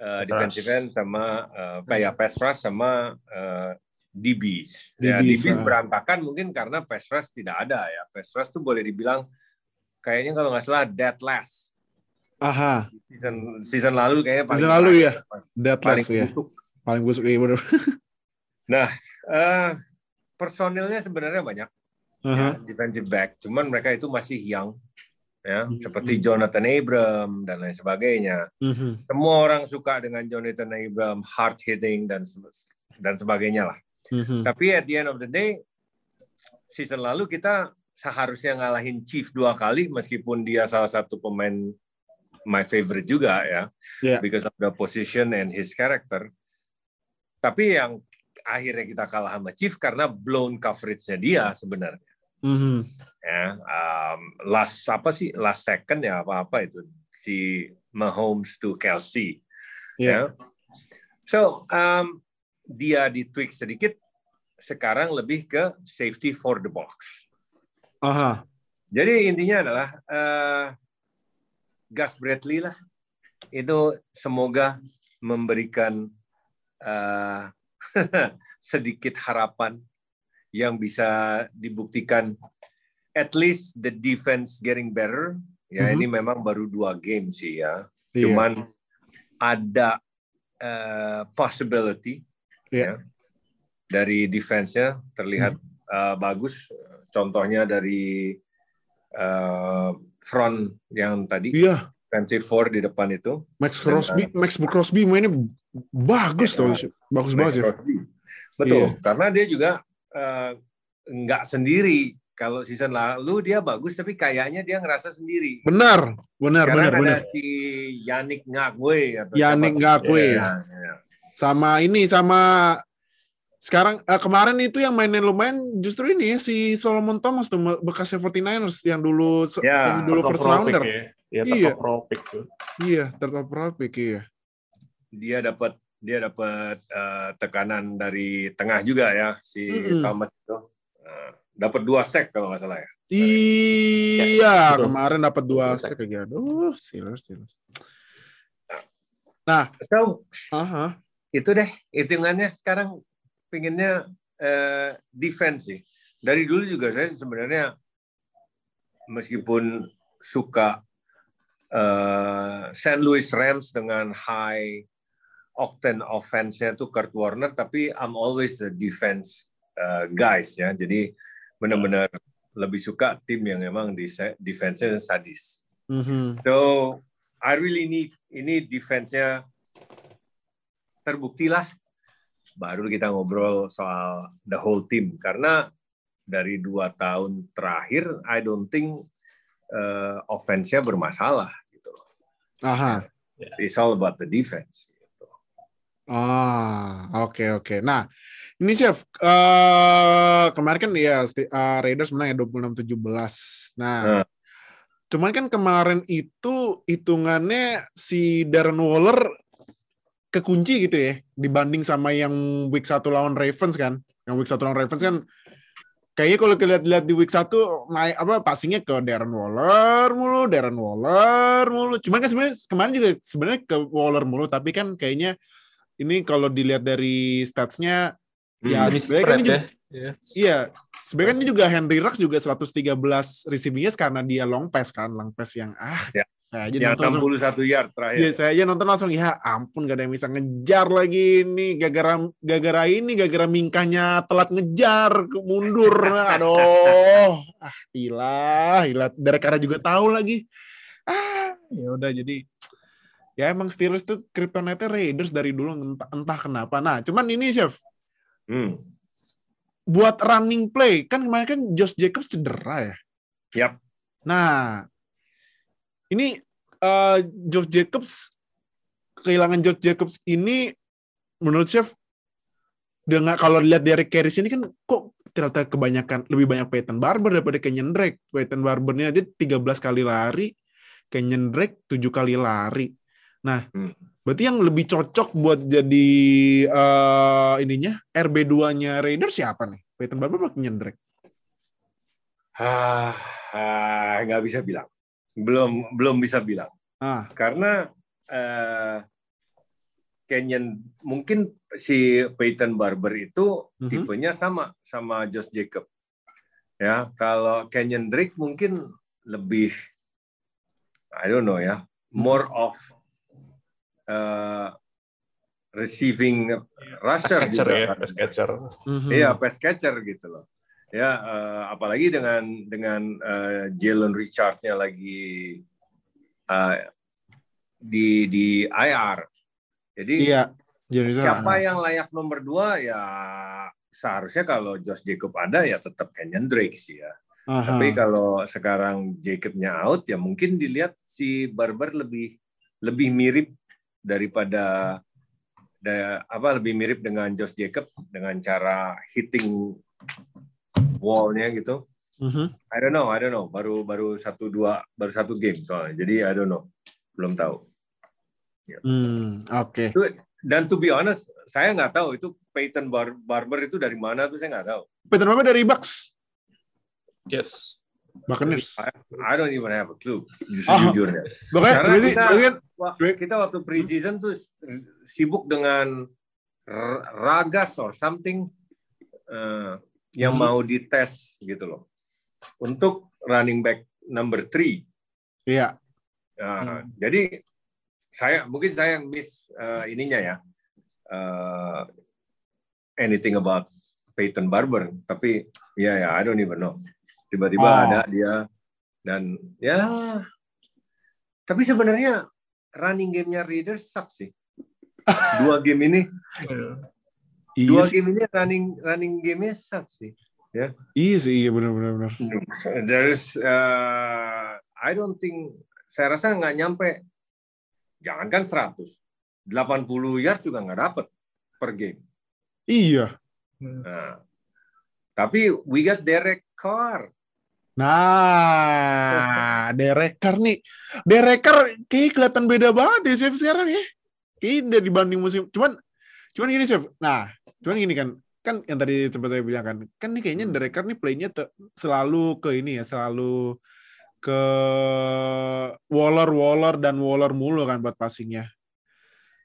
uh, defensive end sama uh, kayak pass rush sama uh, DBs. Ya,
DBs,
DBs
ah.
berantakan mungkin karena pass rush tidak ada ya. Pass rush tuh boleh dibilang kayaknya kalau nggak salah dead last.
Aha.
Season season lalu kayaknya paling
Season lalu ya?
paling
Deadless ya.
busuk.
Paling busuk iya benar.
Eh, personilnya sebenarnya banyak.
Aha.
ya, defensive back. Cuman mereka itu masih young, ya,
Hmm.
seperti Jonathan Abram dan lain sebagainya.
Mhm.
Semua orang suka dengan Jonathan Abram, hard hitting dan dan sebagainya lah.
Mhm.
Tapi at the end of the day, season lalu kita seharusnya ngalahin Chief dua kali, meskipun dia salah satu pemain my favorite juga ya,
Yeah.
because of the position and his character. Tapi yang akhirnya kita kalah sama Chief karena blown coverage-nya dia sebenarnya
Mhm.
ya um, last apa sih last second ya apa apa itu si Mahomes to Kelsey
Iya.
ya so um, dia di tweak sedikit sekarang lebih ke safety for the box
Aha.
jadi intinya adalah uh, Gus Bradley lah itu semoga memberikan uh, sedikit harapan yang bisa dibuktikan at least the defense getting better. Ya
Mhm.
ini memang baru dua game sih ya.
Iya.
Cuman ada eh, possibility
Iya.
ya, dari defense-nya terlihat eh, bagus. Contohnya dari eh, front yang tadi
Iya.
Defensive four di depan itu.
Max Crosby, Max Crosby mainnya bagus tuh. Bagus
Max
banget ya.
Crosby. Betul,
Iya.
karena dia juga nggak sendiri kalau season lalu dia bagus tapi kayaknya dia ngerasa sendiri.
Benar, benar,
Sekarang
benar,
ada
benar.
si Yannick Ngakwe atau
Yannick. Ngakwe.
Ya, ya.
Sama ini sama sekarang eh, kemarin itu yang mainin lumayan justru ini ya si Solomon Thomas tuh bekas 49ers yang dulu
Ya,
yang dulu first rounder.
pick ya. Iya,
Iya.
top overall pick tuh.
Iya, third overall pick iya.
Dia dapat dia dapat eh, tekanan dari tengah juga ya si
Mm-mm.
Thomas itu. Eh, dapat dua sack kalau nggak salah ya.
Iya,
betul.
kemarin dapat dua sack kayak Aduh, Steelers, Steelers.
So
Aha.
itu deh hitungannya sekarang pinginnya eh, defense sih. Dari dulu juga saya sebenarnya meskipun suka eh, St. Louis Rams dengan high octane offense-nya tuh Kurt Warner, tapi I'm always the defense eh, guys ya. Jadi benar-benar lebih suka tim yang emang di defense-nya sadis.
Mhm.
So I really need ini defense-nya terbuktilah baru kita ngobrol soal the whole team karena dari dua tahun terakhir I don't think uh, offense-nya bermasalah gitu loh.
Aha.
It's all about the defense. Gitu.
Ah, oke oke. Nah, ini chef eh kemarin kan ya eh, Raiders menang ya 26-17. Nah,
Nah.
cuman kan kemarin itu hitungannya si Darren Waller kekunci gitu ya dibanding sama yang week 1 lawan Ravens kan. Yang week 1 lawan Ravens kan kayaknya kalau kita lihat di week 1 naik apa passingnya ke Darren Waller mulu, Darren Waller mulu. Cuman kan sebenarnya kemarin juga sebenarnya ke Waller mulu tapi kan kayaknya ini kalau dilihat dari statsnya Ya,
Hmm.
sebenarnya kan
ya. Iya.
Iya, sebenarnya kan ini juga Henry Rux juga 113 receivingnya karena dia long pass kan, long pass yang ah,
Ya.
Saya aja
Yang
nonton langsung,
61 yard terakhir.
Iya, saya aja nonton langsung. Ya ampun gak ada yang bisa ngejar lagi ini. Gara-gara gara-gara ini gara-gara mingkahnya telat ngejar mundur. Aduh. Ah gila gila. Derek Carr juga tahu lagi. Ah ya udah jadi ya emang Steelers tuh kryptonite Raiders dari dulu entah, entah kenapa. Nah cuman ini chef.
Hmm.
buat running play kan kemarin kan Josh Jacobs cedera ya.
Yap.
Nah, ini eh, Josh Jacobs kehilangan Josh Jacobs ini menurut chef dengan kalau lihat dari Harris ini kan kok ternyata kebanyakan lebih banyak Peyton Barber daripada Kenyon Drake. Peyton Barbernya aja 13 kali lari, Kenyon Drake 7 kali lari. Nah,
Hmm.
berarti yang lebih cocok buat jadi eh, ininya RB2-nya Raiders siapa nih? Peyton Barber atau Kenyon Drake?
Ah, ah, nggak bisa bilang. Belum belum bisa bilang.
Ah,
karena eh, Kenyon mungkin si Peyton Barber itu
Mhm.
tipenya sama sama Josh Jacob. Ya, kalau Kenyon Drake mungkin lebih I don't know ya, more of eh, receiving rusher
Pass catcher
juga
ya,
kan.
pass catcher.
mhm.
Iya, pass catcher gitu loh. Ya, eh, apalagi dengan dengan eh, Jalen Richard-nya lagi eh, di di IR. Jadi
Iya.
Siapa yang layak nomor dua ya seharusnya kalau Josh Jacob ada ya tetap Kenyon Drake sih ya.
Aha.
Tapi kalau sekarang Jacobnya out ya mungkin dilihat si Barber lebih lebih mirip daripada da- apa lebih mirip dengan Josh Jacob dengan cara hitting wall-nya gitu.
Mhm.
I don't know, I don't know. Baru baru satu dua baru satu game soalnya. Jadi I don't know, belum tahu.
Hmm, oke.
Dan to be honest, saya nggak tahu itu Peyton Bar- Barber itu dari mana tuh saya nggak tahu.
Peyton Barber dari Bucks.
Yes.
Buccaneers.
I don't even have a clue. Justru
Oh.
jujurnya.
Makanya
Karena kita-
kan
kita waktu preseason tuh sibuk dengan ragas or something eh, yang
Hmm.
mau dites gitu loh. Untuk running back number three.
iya.
Nah,
Hmm.
Jadi saya mungkin saya yang miss eh, ininya ya. eh, anything about Peyton Barber, tapi ya ya I don't even know. Tiba-tiba
Oh.
ada dia dan ya. Tapi sebenarnya running game-nya Raiders suck sih. Dua game ini,
Iya
dua
sih.
game ini running running game-nya suck sih.
Iya sih, iya benar-benar. benar.
There's, uh, I don't think, saya rasa nggak nyampe, jangankan 100, 80 yard juga nggak dapet per game.
Iya.
Nah, tapi we got Derek Carr.
Nah, Derek Carr nih. Derek Carr kayak kelihatan beda banget ya, Chef, sekarang ya. Kayaknya dibanding musim. Cuman, cuman gini, Chef. Nah, cuman gini kan, kan yang tadi sempat saya bilang kan, kan nih kayaknya Derek Carr nih playnya selalu ke ini ya, selalu ke Waller, Waller, dan Waller mulu kan buat passingnya.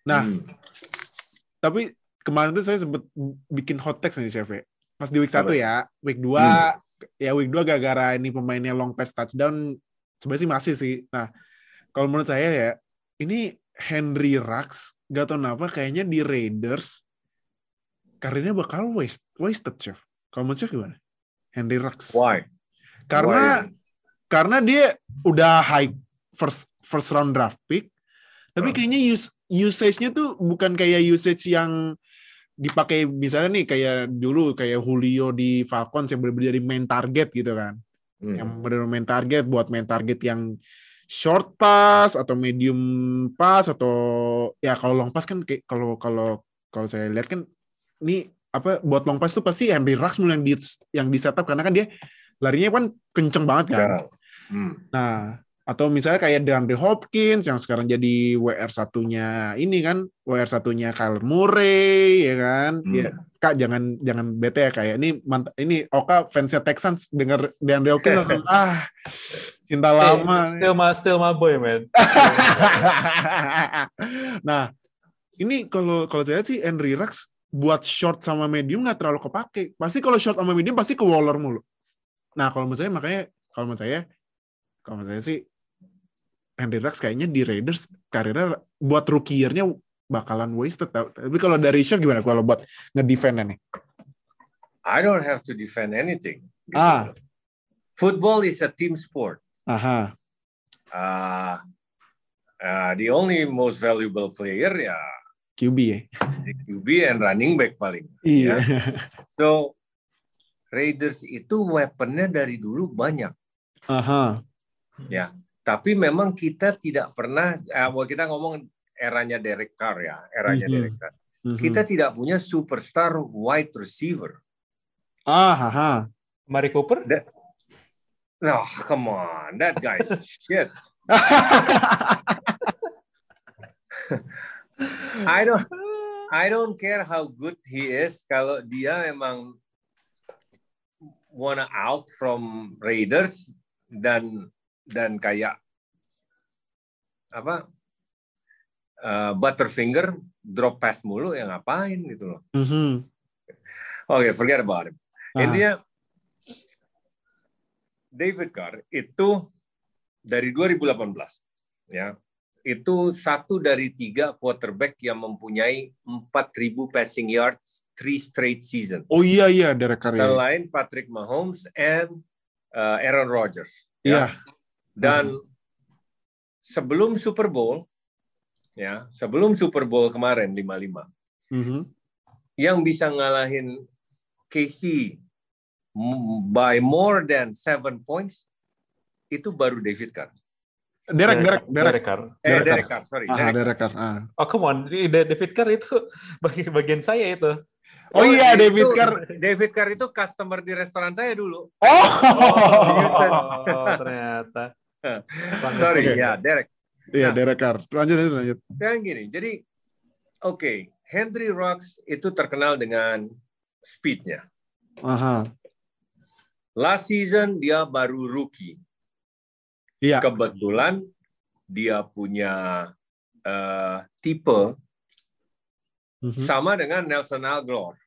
Nah,
Hmm.
tapi kemarin tuh saya sempat bikin hot text nih Chef ya. Pas di week 1
Apa?
ya, week 2 ya week 2 gara-gara ini pemainnya long pass touchdown sebenarnya sih masih sih. Nah, kalau menurut saya ya, ini Henry Rux gak tau kenapa kayaknya di Raiders karirnya bakal waste wasted Chef. Kalau menurut Chef gimana? Henry Rux.
Why?
Karena
Why?
karena dia udah high first first round draft pick tapi kayaknya use usage-nya tuh bukan kayak usage yang dipakai misalnya nih kayak dulu kayak Julio di Falcons yang benar-benar jadi main target gitu kan
Hmm.
yang benar-benar main target buat main target yang short pass atau medium pass atau ya kalau long pass kan kayak kalau kalau kalau saya lihat kan ini apa buat long pass tuh pasti Henry Rux mulai yang di yang di setup karena kan dia larinya kan kenceng banget kan.
Hmm.
Nah, atau misalnya kayak DeAndre Hopkins yang sekarang jadi WR satunya ini kan, WR satunya Kyler Murray ya kan.
Hmm.
Ya, Kak jangan jangan bete ya kayak ini mant- ini Oka fansnya Texans dengar DeAndre Hopkins langsung ah cinta lama.
Eh, still my still my boy man.
nah, ini kalau kalau saya lihat sih Henry Rux buat short sama medium nggak terlalu kepake. Pasti kalau short sama medium pasti ke Waller mulu. Nah, kalau menurut saya makanya kalau menurut saya kalau menurut saya sih Henry Rux kayaknya di Raiders karirnya buat rookie year-nya bakalan wasted. Tapi kalau dari Chef gimana kalau buat ngedefend nih?
I don't have to defend anything. gitu.
Ah.
Football is a team sport.
Aha.
Uh, uh, the only most valuable player ya
QB ya.
QB and running back paling.
Iya.
So Raiders itu weaponnya dari dulu banyak.
Aha.
Tapi memang kita tidak pernah, eh, well, kita ngomong eranya Derek Carr ya, eranya
Mhm.
Derek Carr.
Mhm.
Kita tidak punya superstar wide receiver.
Ah, aha.
Mari Cooper?
No, come on, that guy's shit. I don't, I don't care how good he is. Kalau dia emang wanna out from Raiders dan dan kayak apa uh, Butterfinger drop pass mulu ya ngapain gitu loh.
Mhm.
Oke, forget about it.
Ah.
Intinya David Carr itu dari 2018 ya itu satu dari tiga quarterback yang mempunyai 4.000 passing yards three straight season.
Oh iya iya Derek Carr ya.
Selain Patrick Mahomes and uh, Aaron Rodgers.
Iya.
Dan sebelum Super Bowl ya, sebelum Super Bowl kemarin 55
Mhm.
yang bisa ngalahin KC m- by more than seven points itu baru David Carr.
Derek Derek Derek.
Derek Carr.
Eh,
Derek
Derek Carr, sorry.
Ah,
Derek
Derek Carr. Ah.
Oh come on, Ini David Carr itu bagian bagian saya itu.
Oh iya,
itu-
David Carr.
David Carr itu customer di restoran saya dulu.
Oh.
Houston.
Oh, ternyata.
Sorry, ya Derek.
Iya,
Nah.
Derek Carr. Lanjut lanjut lanjut.
Sekarang gini, jadi oke, Henry Rocks itu terkenal dengan speednya.
Aha.
Last season dia baru rookie.
Iya.
Kebetulan dia punya eh, tipe
Mhm.
sama dengan Nelson Aguilar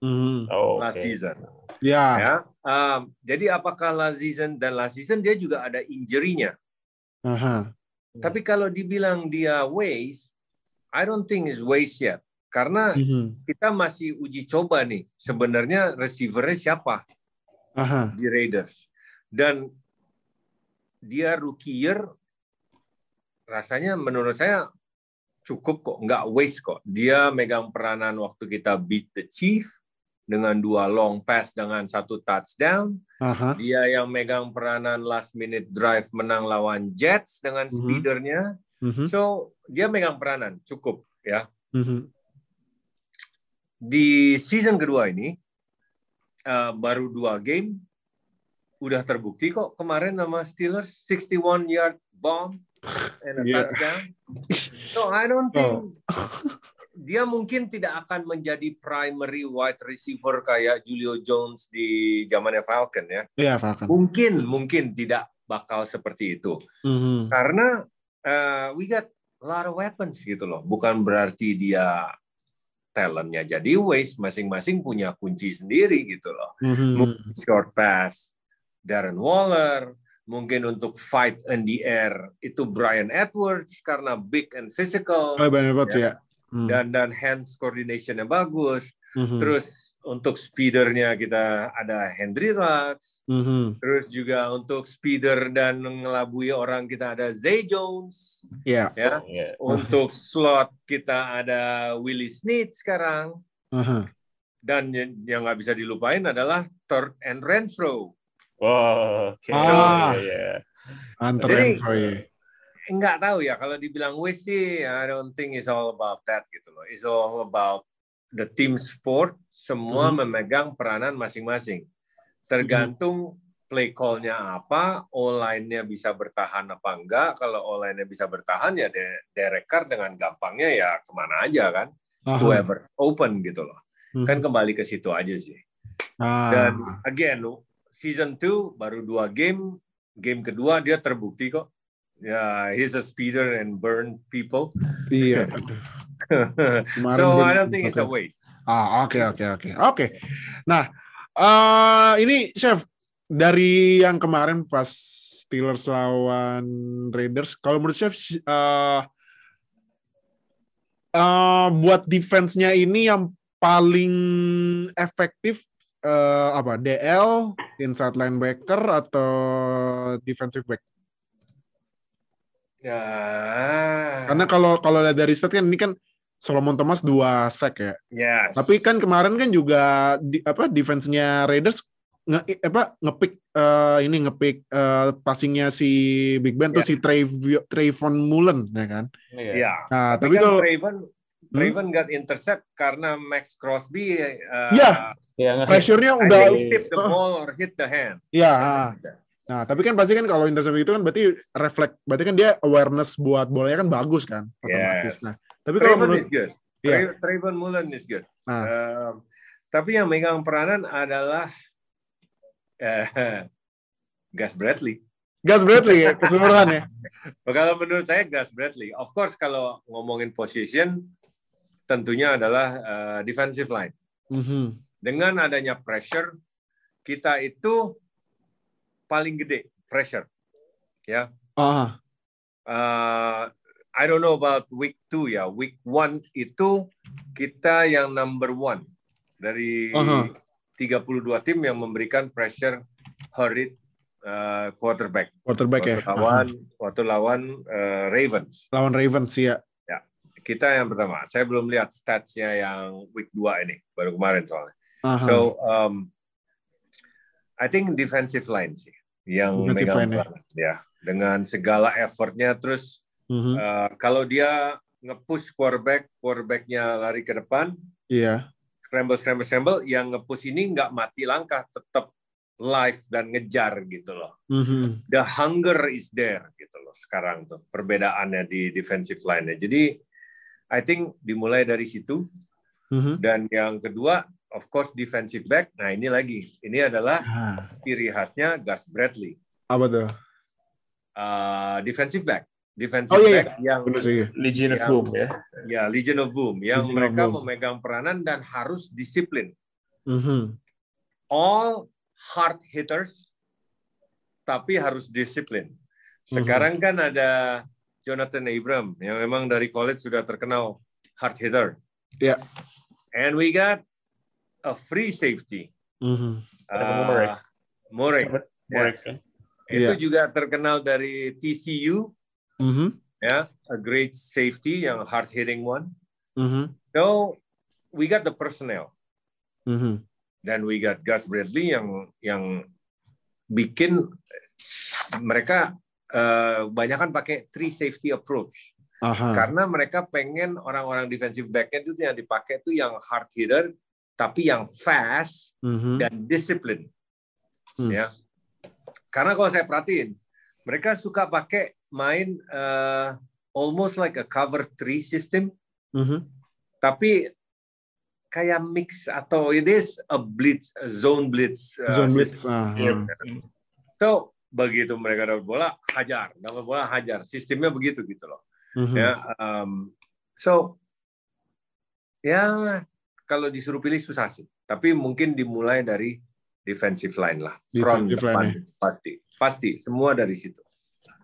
Mhm.
Oh,
last
oke.
season.
Ya.
Ya, Um, jadi apakah last season dan last season dia juga ada injury-nya.
Aha.
Tapi kalau dibilang dia waste, I don't think is waste yet. Karena
Mhm.
kita masih uji coba nih. Sebenarnya receiver-nya siapa
Aha.
di Raiders. Dan dia rookie year rasanya menurut saya cukup kok, nggak waste kok. Dia megang peranan waktu kita beat the Chief, dengan dua long pass dengan satu touchdown.
Aha.
Dia yang megang peranan last minute drive menang lawan Jets dengan
Mhm.
speedernya.
Mhm.
So dia megang peranan cukup ya.
Mhm.
Di season kedua ini eh, baru dua game udah terbukti kok kemarin sama Steelers 61 yard bomb and a
Yeah.
touchdown. So I don't think
Oh.
dia mungkin tidak akan menjadi primary wide receiver kayak Julio Jones di zamannya Falcon ya.
Iya, Falcon.
Mungkin mungkin tidak bakal seperti itu.
Mhm.
Karena eh, we got a lot of weapons gitu loh. Bukan berarti dia talentnya jadi waste. Masing-masing punya kunci sendiri gitu loh.
Mhm.
Short pass, Darren Waller. Mungkin untuk fight in the air itu Brian Edwards karena big and physical
Oh, banyak banget sih
Ya.
ya. Hmm.
dan dan hands coordinationnya bagus.
Mhm.
Terus untuk speedernya kita ada Henry Ruggs.
Mhm.
Terus juga untuk speeder dan mengelabui orang kita ada Zay Jones.
Iya.
Ya.
Iya.
Untuk slot kita ada Willie Snead sekarang.
Aha.
Dan yang nggak bisa dilupain adalah Third and Renfro.
Wow, oke.
Ah.
Iya, iya.
Hunter
Jadi-
Renfrow.
Nggak tahu ya kalau dibilang waste sih, I don't think it's all about that gitu loh. It's all about the team sport. Semua
Mhm.
memegang peranan masing-masing. Tergantung play call-nya apa, O-line-nya bisa bertahan apa enggak. Kalau O-line-nya bisa bertahan ya De- Derek Carr dengan gampangnya ya ke mana aja kan.
Aha.
Whoever open gitu loh.
Mhm.
Kan kembali ke situ aja sih.
Ah.
Dan again, season 2 baru dua game, game kedua dia terbukti kok. Ya, he's a speeder and burn people.
iya. Kemarin
so I don't think it's a waste.
Ah, oke oke oke. Oke. Nah, eh ini chef dari yang kemarin pas Steelers lawan Raiders, kalau menurut chef eh eh, buat defense-nya ini yang paling efektif eh, apa? DL, inside linebacker atau defensive back?
Ya.
Karena kalau kalau dari stat kan ini kan Solomon Thomas dua sack ya.
Yes.
Tapi kan kemarin kan juga di, apa defense-nya Raiders nge apa ngepick eh, ini ngepick eh, passingnya si Big Ben tuh
Ya.
si Trayvon Mullen ya kan.
Iya.
ya.
Nah,
Tapi,
tapi
kan
kalau
Traven got intercept karena Max Crosby uh,
Ya.
Yang
pressure-nya udah
tip the ball or hit the hand.
ya. Nah, tapi kan pasti kan kalau intercept itu kan berarti reflect berarti kan dia awareness buat bolanya kan bagus kan otomatis.
Yes.
Nah, tapi kalau menurut
is good.
Iya.
Tra- Trayvon Mullen is good.
Nah.
Um, tapi yang megang peranan adalah eh, Gus Bradley.
Gas Bradley ya keseluruhan ya.
Kalau menurut saya Gus Bradley. Of course kalau ngomongin position tentunya adalah eh, defensive line.
Mhm.
Dengan adanya pressure kita itu paling gede pressure. Ya.
Ah,
Uh, I don't know about week 2 ya. Week 1 itu kita yang number one dari
Aha.
32 tim yang memberikan pressure hurried uh, quarterback.
quarterback ya.
Waktu lawan waktu lawan uh, Ravens.
Lawan Ravens ya.
Kita yang pertama. Saya belum lihat statsnya yang week 2 ini, baru kemarin soalnya.
Aha.
So um, I think defensive line sih yang
Defensive
megang
line ya.
ya dengan segala effortnya terus
Mhm.
Uh, kalau dia nge-push quarterback, quarterbacknya lari ke depan,
Iya.
scramble, scramble, scramble, yang nge-push ini nggak mati langkah, tetap live dan ngejar gitu loh.
Mhm.
The hunger is there gitu loh sekarang tuh perbedaannya di defensive line-nya. Jadi I think dimulai dari situ
Mhm.
dan yang kedua of course defensive back. Nah ini lagi, ini adalah
Ah,
ciri khasnya Gus Bradley,
apa tuh?
Uh, defensive back, defensive
Oh, iya,
back yang
Benar sih.
Legion of
Yang-
Boom ya.
Ya, Legion of Boom yang
Legion
mereka
Boom.
memegang peranan dan harus disiplin.
Mhm.
All hard hitters tapi harus disiplin. Sekarang kan ada Jonathan Abram yang memang dari college sudah terkenal hard hitter.
Ya.
And we got a free safety.
Mhm.
Ada
Uh,
Murray.
Murray.
Morek kan.
Itu
Iya.
juga terkenal dari TCU
Mhm.
ya, a great safety yang hard hitting one.
Mhm.
So we got the personnel.
Mhm.
dan we got Gus Bradley yang yang bikin mereka uh, banyak kan pakai three safety approach
Aha.
karena mereka pengen orang-orang defensive back itu yang dipakai itu yang hard hitter tapi yang fast
Mhm.
dan disiplin
Hmm.
ya karena kalau saya perhatiin mereka suka pakai main uh, almost like a cover three system
Mhm.
tapi kayak mix atau it is a blitz a zone blitz uh,
Zone blitz. ah.
so begitu mereka dapat bola hajar. Dapat bola hajar. Sistemnya begitu gitu loh.
Mhm.
ya um, so ya kalau disuruh pilih susah sih. Tapi mungkin dimulai dari defensive line lah. Front
Defensive
depan
line
pasti. Pasti semua dari situ.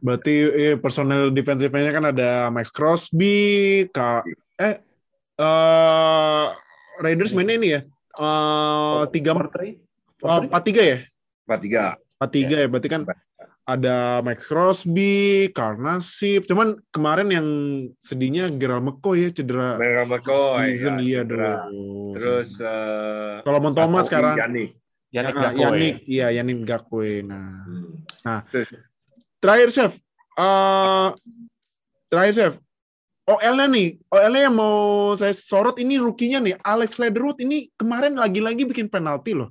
Berarti eh, personel defensifnya kan ada Max Crosby, Kak eh eh Raiders mainnya ini ya. Eh tiga
Four three?
oh, empat tiga ya?
empat tiga
Empat tiga ya. Berarti kan ada Max Crosby, Karnasip. Cuman kemarin yang sedihnya Gerald McCoy ya cedera.
Mereka McCoy
season,
ya,
iya
cedera. terus uh,
Solomon Thomas
Sakoki,
sekarang.
Yannick.
Yannick Ngakoue.
Yannick, iya Yannick Gakwe. Nah,
Hmm.
terakhir chef, eh terakhir chef, OL-nya nih, OL-nya yang mau saya sorot ini rukinya nih, Alex Leatherwood ini kemarin lagi-lagi bikin penalti loh.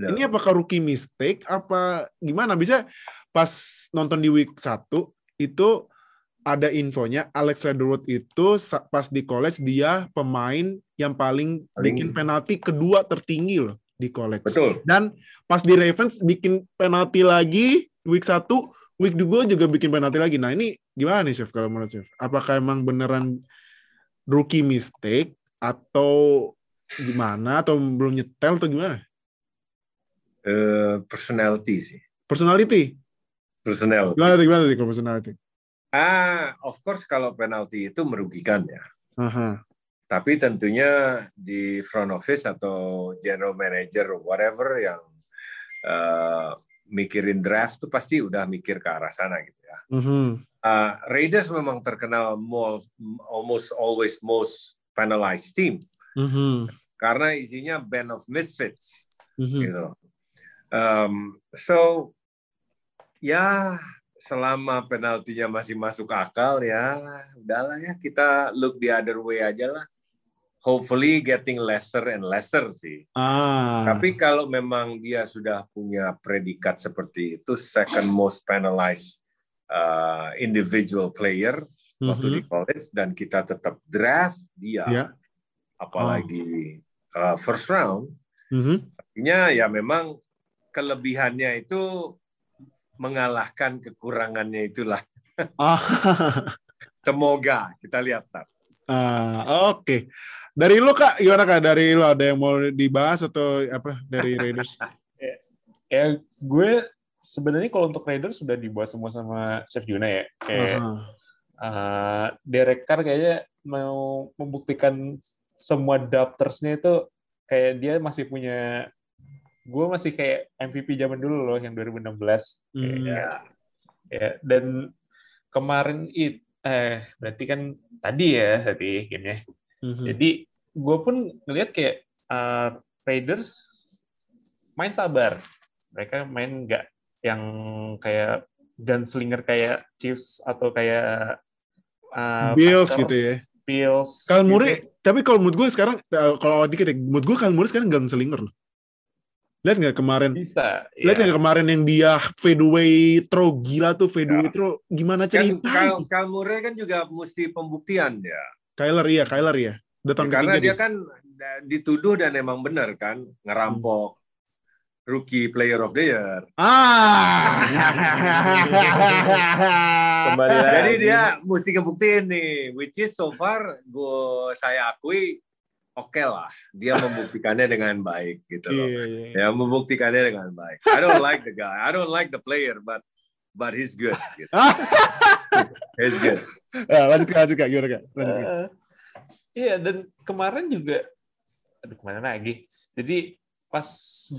Ya.
Ini apakah rookie mistake apa gimana? Bisa pas nonton di week 1 itu ada infonya Alex Leatherwood itu pas di college dia pemain yang paling,
Paling-
bikin penalti kedua tertinggi loh di college.
betul
Dan pas di Ravens bikin penalti lagi week 1, week 2 juga bikin penalti lagi. Nah, ini gimana nih Chef kalau menurut Chef? Apakah emang beneran rookie mistake atau gimana atau belum nyetel atau gimana?
Eh, personality sih
Personality.
personality
Gimana tuh gimana tuh kalau personality?
ah of course kalau penalti itu merugikan ya
Aha.
tapi tentunya di front office atau general manager whatever yang eh, mikirin draft tuh pasti udah mikir ke arah sana gitu ya
Mhm.
Uh, Raiders memang terkenal most, almost always most penalized team
Mhm.
karena isinya band of misfits
Mhm.
gitu. Um, so ya selama penaltinya masih masuk akal ya udahlah ya kita look the other way aja lah. Hopefully getting lesser and lesser sih.
Ah.
Tapi kalau memang dia sudah punya predikat seperti itu second most penalized uh, individual player waktu
Mhm.
di college dan kita tetap draft dia,
Ya.
apalagi uh, first round,
Mhm.
artinya ya memang kelebihannya itu mengalahkan kekurangannya itulah.
Ah.
Semoga kita lihat Tar.
Ah, oke. Dari lu Kak, gimana Kak? Dari lu ada yang mau dibahas atau apa dari Raiders?
Ya, gue sebenarnya kalau untuk Raiders sudah dibuat semua sama Chef Juna ya. Kayak
Aha.
uh, Derek Carr kayaknya mau membuktikan semua adaptersnya itu kayak dia masih punya gue masih kayak MVP zaman dulu loh yang 2016
Hmm.
Kayak, ya dan kemarin it eh berarti kan tadi ya tadi gamenya
Mhm.
jadi gue pun ngelihat kayak uh, Raiders main sabar mereka main nggak yang kayak gunslinger kayak Chiefs atau kayak uh,
Bills
Packers,
gitu ya.
Bills
Kal
gitu.
Murray, tapi kalau menurut gue sekarang eh, kalau dikit ya, menurut gue Kal Murray sekarang gunslinger loh. Lihat nggak kemarin?
bisa
Lihat
ya.
nggak kemarin yang dia fadeaway throw gila tuh fadeaway
Ya.
throw gimana
Kan
cerita?
Kyle, Kyle Murray kan juga mesti pembuktian ya.
Kyler iya, Kyler iya. Udah tahun
Karena
ketiga
dia kan dituduh dan emang benar kan ngerampok rookie player of the year.
Ah.
Kembali lagi.
Jadi dia mesti kebuktiin nih, which is so far gue saya akui oke lah, dia membuktikannya dengan baik gitu loh.
Iya, iya.
Ya membuktikannya dengan baik. I don't like the guy, I don't like the player, but but he's good. Gitu. he's good.
Ah, lanjut Kak, lanjut Kak, gimana Kak? Lanjut, Kak.
Eh, Iya dan kemarin juga aduh ke mana lagi jadi pas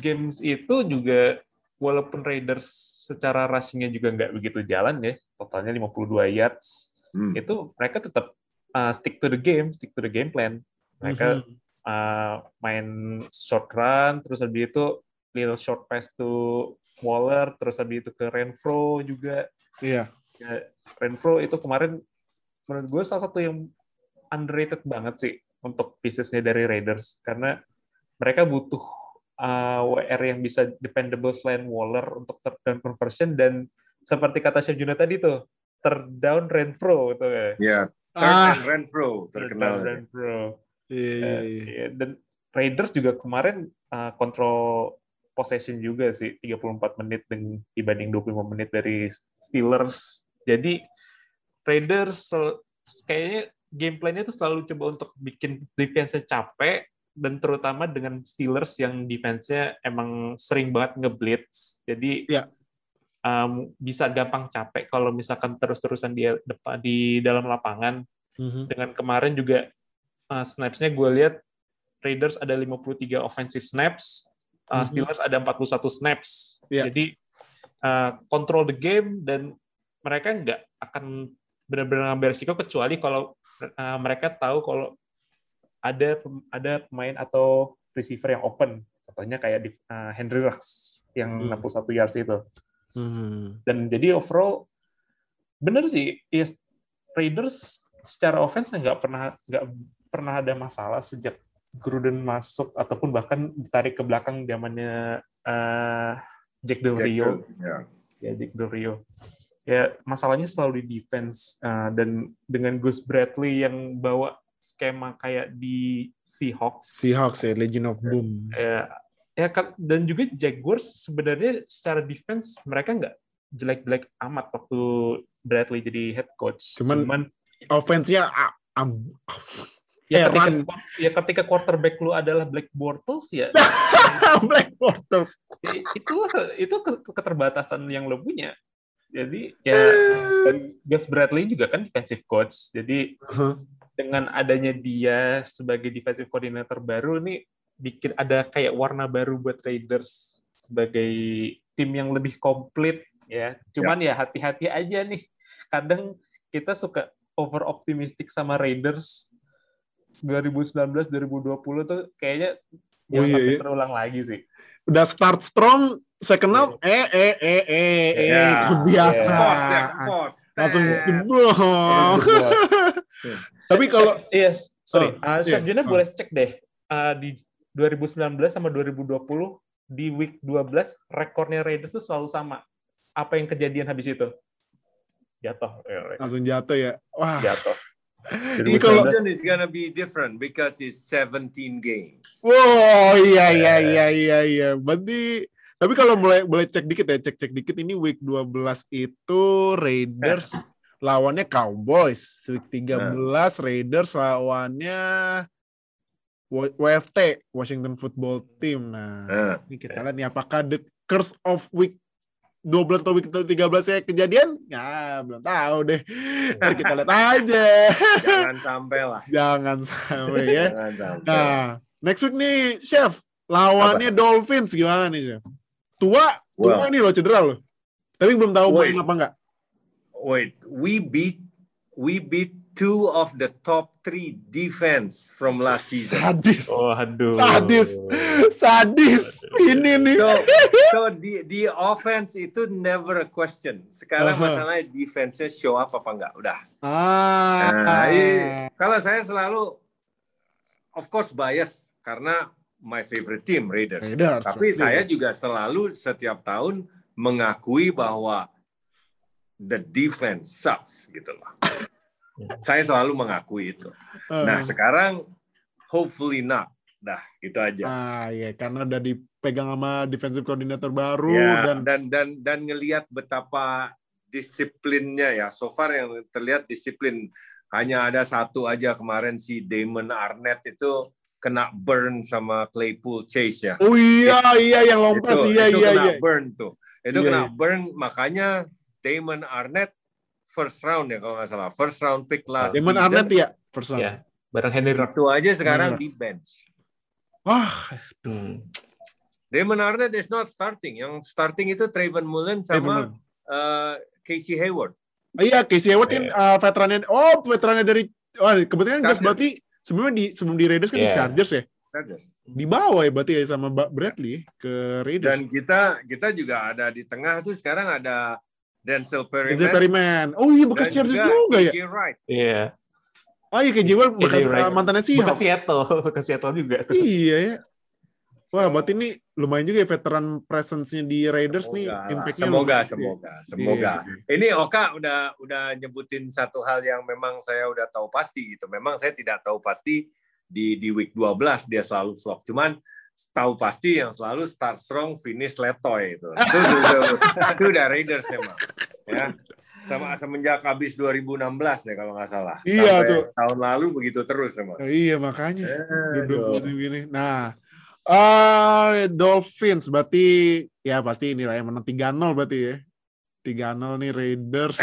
games itu juga walaupun Raiders secara rushingnya juga nggak begitu jalan ya totalnya 52 yards
Hmm.
itu mereka tetap uh, stick to the game stick to the game plan mereka
Mhm.
uh, main short run, terus habis itu little short pass to Waller, terus habis itu ke Renfro juga.
Iya.
Ya, Renfro itu kemarin menurut gue salah satu yang underrated banget sih untuk piecesnya dari Raiders karena mereka butuh uh, WR yang bisa dependable selain Waller untuk third down conversion dan seperti kata Chef Juna tadi tuh third down Renfro gitu ya.
Ya, third
Ah.
and Renfro
Third
terkenal.
down Renfro.
Iya, iya,
Eh,
iya.
Dan Raiders juga kemarin uh, kontrol possession juga sih 34 menit dengan dibanding 25 menit dari Steelers. Jadi Raiders kayaknya game plan-nya itu selalu coba untuk bikin defense capek dan terutama dengan Steelers yang defense-nya emang sering banget ngeblitz. Jadi
Iya.
um, bisa gampang capek kalau misalkan terus-terusan dia depan di dalam lapangan
Mhm.
dengan kemarin juga uh, snaps-nya gue lihat Raiders ada 53 offensive snaps, uh. Steelers ada 41 snaps.
Iya.
Jadi uh, control the game dan mereka nggak akan benar-benar ngambil risiko kecuali kalau uh, mereka tahu kalau ada ada pemain atau receiver yang open. Contohnya kayak di, uh, Henry Rux yang
Hmm.
61 yards itu.
Mhm.
Dan jadi overall bener sih, ya Raiders secara offense nggak pernah nggak pernah ada masalah sejak Gruden masuk ataupun bahkan ditarik ke belakang zamannya eh, Jack Del Rio
Ya.
ya Jack Del Rio ya masalahnya selalu di defense eh, dan dengan Gus Bradley yang bawa skema kayak di Seahawks
Seahawks ya, Legend of Boom.
ya, ya kan- dan juga Jaguars sebenarnya secara defense mereka nggak jelek-jelek amat waktu Bradley jadi head coach.
Cuman- Offense-nya ah, am-
ya,
heran.
ketika, ya ketika quarterback lu adalah Black Bortles ya
Black Bortles.
itu itu ke- keterbatasan yang lo punya. Jadi ya dan Gus Bradley juga kan defensive coach. Jadi
Huh?
dengan adanya dia sebagai defensive coordinator baru nih bikin ada kayak warna baru buat Raiders sebagai tim yang lebih komplit ya. Cuman ya hati-hati aja nih. Kadang kita suka over optimistic sama Raiders 2019 2020 tuh kayaknya
Oh,
jangan
iya,
sampai
iya.
terulang lagi sih.
Udah start strong, second half, eh, eh, eh, eh, eh,
Ya.
biasa.
Pos ya, pos.
Langsung jeblok. Tapi kalau
iya, sorry,
Oh,
Uh, Chef
iya.
Juna
Oh.
boleh cek deh uh, di 2019 sama 2020 di week 12 rekornya Raiders tuh selalu sama. Apa yang kejadian habis itu? Jatuh,
langsung jatuh ya. Wah,
jatuh.
Ini kalau-
2019
Season is gonna be different because it's 17 games.
wow, iya, iya, iya, iya, iya. Berarti, tapi kalau mulai boleh cek dikit ya, cek-cek dikit ini week 12 itu Raiders lawannya Cowboys. Week 13 Raiders lawannya WFT, Washington Football Team. Nah,
Nah,
ini kita lihat nih apakah the curse of week 12 atau week 13 ya kejadian? Ya, belum tahu deh. Ntar kita lihat aja.
jangan sampai lah.
Jangan sampai ya.
Jangan sampai.
Nah, next week nih, Chef. Lawannya Dolphins gimana nih, Chef? Tua, tua
Well.
nih lo cedera lo. Tapi belum tahu
Wait.
main apa enggak.
Wait, we beat we beat two of the top three defense from last season.
Sadis.
Oh, aduh.
Sadis. Sadis. Ini nih.
So, so the the offense itu never a question. Sekarang
Aha.
masalahnya defense-nya show up apa enggak? Udah.
Ah.
Nah, i- kalau saya selalu of course bias karena my favorite team Raiders.
Raiders,
Tapi saya juga selalu setiap tahun mengakui bahwa the defense sucks gitu loh. saya selalu mengakui itu. Nah,
Ah.
sekarang hopefully not. Dah, gitu aja.
Ah, iya, karena udah dipegang sama defensive coordinator baru
ya,
dan
dan dan dan ngelihat betapa disiplinnya ya. So far yang terlihat disiplin hanya ada satu aja kemarin si Damon Arnett itu kena burn sama Claypool Chase ya.
Oh iya, iya yang lompat
itu,
iya
itu
iya
kena
iya.
burn tuh. Itu
Iya,
kena
iya.
burn makanya Damon Arnett first round ya kalau nggak salah. First round pick last
Damon. Arnett ya, first round.
Ya, bareng Henry Rux.
Itu aja sekarang di bench.
Wah,
Hmm.
Damon Arnett is not starting. Yang starting itu Trayvon Mullen sama
Damon.
uh, Casey Hayward.
Oh iya, Casey Hayward kan uh, veterannya. Oh, veterannya dari. Wah, kebetulan guys
Chargers.
berarti sebelumnya di sebelum di Raiders kan di
Iya.
Chargers ya.
Raiders.
Di bawah ya berarti ya sama Bradley ke Raiders.
Dan kita kita juga ada di tengah tuh sekarang ada Denzel Perryman.
Denzel Perryman. Oh iya bekas Chargers juga ya.
KJ Wright.
Iya.
Oh iya KJ Wright bekas
Wright.
uh, mantannya sih.
Bekas Seattle, bekas Seattle juga tuh.
Iya ya. Wah, berarti ini lumayan juga ya veteran presence-nya di Raiders nih
Semoga, lah.
impact-nya
semoga,
lumayan.
semoga, semoga.
Iya.
Ini Oka udah udah nyebutin satu hal yang memang saya udah tahu pasti gitu. Memang saya tidak tahu pasti di di week 12 dia selalu flop. Cuman tahu pasti yang selalu start strong finish letoy itu. Itu, itu, itu udah Raiders emang. Ya. Sama semenjak habis 2016 deh kalau nggak salah.
Iya,
Sampai
tuh.
tahun lalu begitu terus emang.
Oh, iya makanya.
Aduh.
Duduk musim gini. Nah, eh Dolphins berarti ya pasti inilah yang menang 3-0 berarti ya. 3-0 nih Raiders.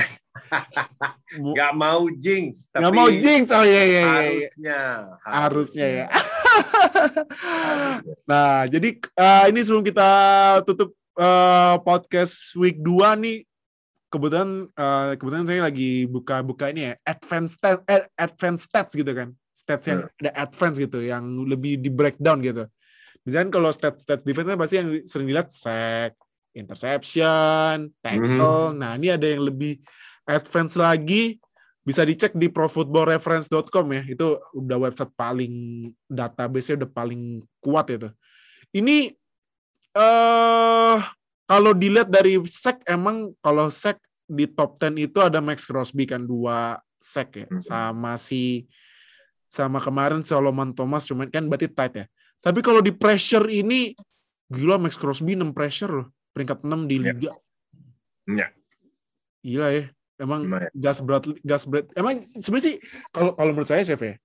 Nggak mau jinx, tapi
Nggak mau jinx. Oh iya iya iya. iya.
harusnya,
Harusnya ya. nah, jadi eh, ini sebelum kita tutup eh, podcast week 2 nih kebetulan eh, kebetulan saya lagi buka-buka ini ya advance stat eh, advance stats gitu kan. Stats yang ada advance gitu yang lebih di breakdown gitu. Misalnya kalau stats stats defense kan pasti yang sering dilihat sack, interception, tackle. Nah, ini ada yang lebih advance lagi bisa dicek di profootballreference.com ya. Itu udah website paling database-nya udah paling kuat itu. Ini eh kalau dilihat dari sack emang kalau sack di top 10 itu ada Max Crosby kan dua sack ya
Mhm.
sama si sama kemarin Solomon Thomas cuman kan berarti tight ya. Tapi kalau di pressure ini gila Max Crosby 6 pressure loh. Peringkat 6 di
Ya.
liga.
Ya.
Gila ya. Emang
Lumayan.
Gus Bradley, Gus Bradley, emang sebenarnya sih kalau kalau menurut saya chef ya,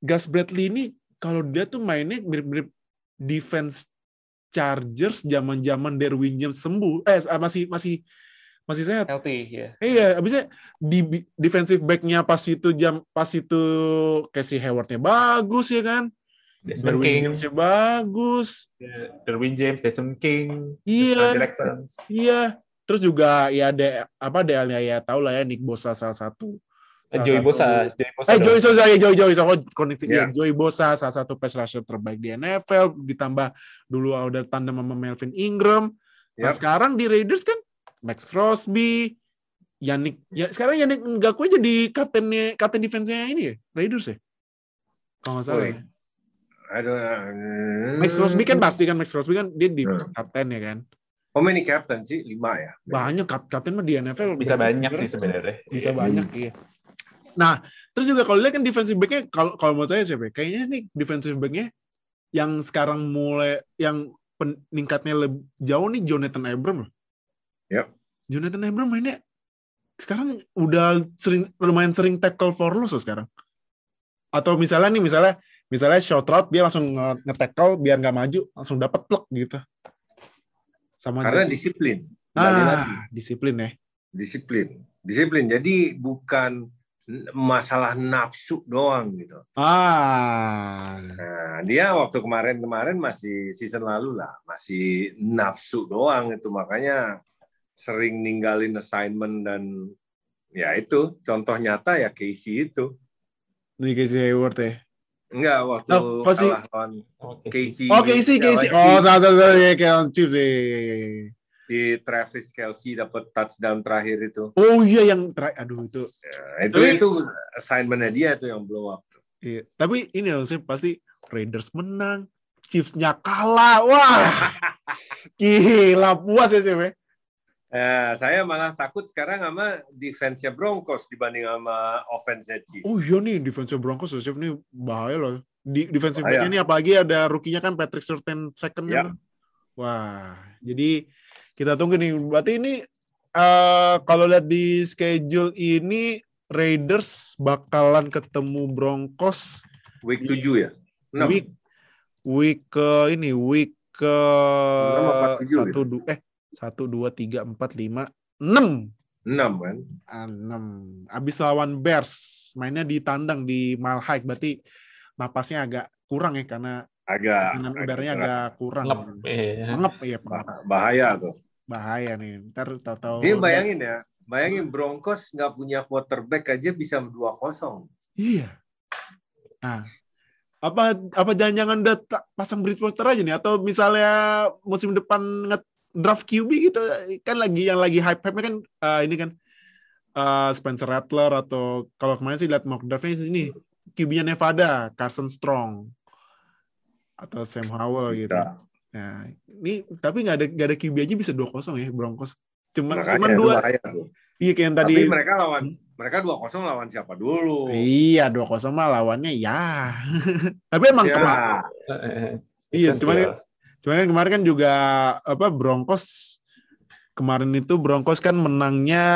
Gus Bradley ini kalau dia tuh mainnya mirip-mirip defense Chargers zaman-zaman Derwin James sembuh, eh masih masih masih sehat.
Healthy ya.
Iya, abisnya di defensive back-nya pas itu jam pas itu Casey Hayward-nya bagus ya kan,
Desmond
Derwin
King,
James-nya bagus,
Derwin James, Desmond King,
iya,
Jackson.
iya. Terus juga ya ada apa DL-nya ya tahu lah ya Nick Bosa salah satu. salah
Joey
satu-
Bosa, Joey Bosa.
Eh. Joey Bosa, ya Joey Joey Bosa, oh, koneksi
Ya.
ya. Joey Bosa salah satu pass rusher terbaik di NFL, ditambah dulu udah tandem sama Melvin Ingram. Nah,
Yap.
sekarang di Raiders kan Max Crosby, Yannick, ya sekarang Yannick Ngaku jadi kaptennya kapten defense-nya ini ya, Raiders ya. Kalau nggak salah.
Woi.
ya. Max Crosby kan pasti kan Max Crosby kan dia di
Hmm.
kapten ya kan.
How many captain sih? Lima ya?
Banyak kapten mah di NFL
Bisa banyak sih sebenarnya.
bisa
Iya.
banyak iya. Nah, terus juga kalau lihat kan defensive back-nya kalau kalau menurut saya siapa? ya? Kayaknya nih defensive back-nya yang sekarang mulai yang peningkatnya lebih jauh nih Jonathan Abram loh.
Yap.
Jonathan Abram mainnya sekarang udah sering lumayan sering tackle for loss loh sekarang. Atau misalnya nih misalnya misalnya short route dia langsung nge- nge-tackle biar nggak maju langsung dapat plug gitu. Sama
Karena
jadi-
disiplin.
Ah, disiplin ya.
Disiplin. Disiplin. Jadi bukan masalah nafsu doang gitu.
Ah.
Nah, dia waktu kemarin-kemarin masih season lalu lah, masih nafsu doang itu makanya sering ninggalin assignment dan ya itu contoh nyata ya Casey itu.
Nih Casey Hayward ya.
Enggak waktu
Oh, pasti-
kalah lawan
Oke.
Casey.
Oh Casey, Casey. Oh, salah ya kayak Chiefs ya. ya, ya, ya.
di Travis Kelsey dapat touchdown terakhir itu.
Oh iya yang terakhir. Aduh itu.
Nah, itu
Tapi-
itu assignmentnya dia itu yang blow up.
Iya. Tapi ini harusnya pasti Raiders menang, Chiefs-nya kalah. Wah. Gila puas ya sih,
Eh, saya malah takut sekarang sama defense-nya Broncos dibanding sama offense-nya Chiefs.
Oh iya nih defensive Broncos ya, Chef nih bahaya loh. Di defensive
Bahaya.
back ini apalagi ada rookie-nya kan Patrick Surtain second
Ya.
kan. Wah, jadi kita tunggu nih. Berarti ini eh kalau lihat di schedule ini Raiders bakalan ketemu Broncos
Week 7 ya? 6.
week week ke ini week ke
tujuh
satu du eh satu dua tiga empat lima enam
6 kan?
enam abis lawan Bears mainnya di tandang di Mile High berarti napasnya agak kurang ya karena
Agak,
tekanan
agak
udaranya
berat.
agak kurang
Ngep, iya.
Ngep, iya pengap.
Bah- bahaya tuh.
bahaya nih ntar tahu-tahu
Ini bayangin ya, bayangin Broncos nggak punya quarterback aja bisa 2-0.
iya nah Apa apa jangan-jangan udah pasang Bridgewater aja nih atau misalnya musim depan nge draft QB gitu kan lagi yang lagi hype hype kan eh, ini kan eh, Spencer Rattler atau kalau kemarin sih lihat mock draftnya ini QB-nya Nevada Carson Strong atau Sam Howell gitu.
Bisa.
Nah, ini tapi nggak ada nggak ada QB aja bisa 2-0 ya Broncos. Cuman
Makanya
cuman dua. Iya kayak yang tadi.
Tapi mereka lawan mereka 2-0 lawan siapa dulu?
Iya, 2-0 mah lawannya ya. tapi emang
Ya.
kema- iya,
Kan
cuman
dia.
Cuman kan kemarin kan juga apa Broncos kemarin itu Broncos kan menangnya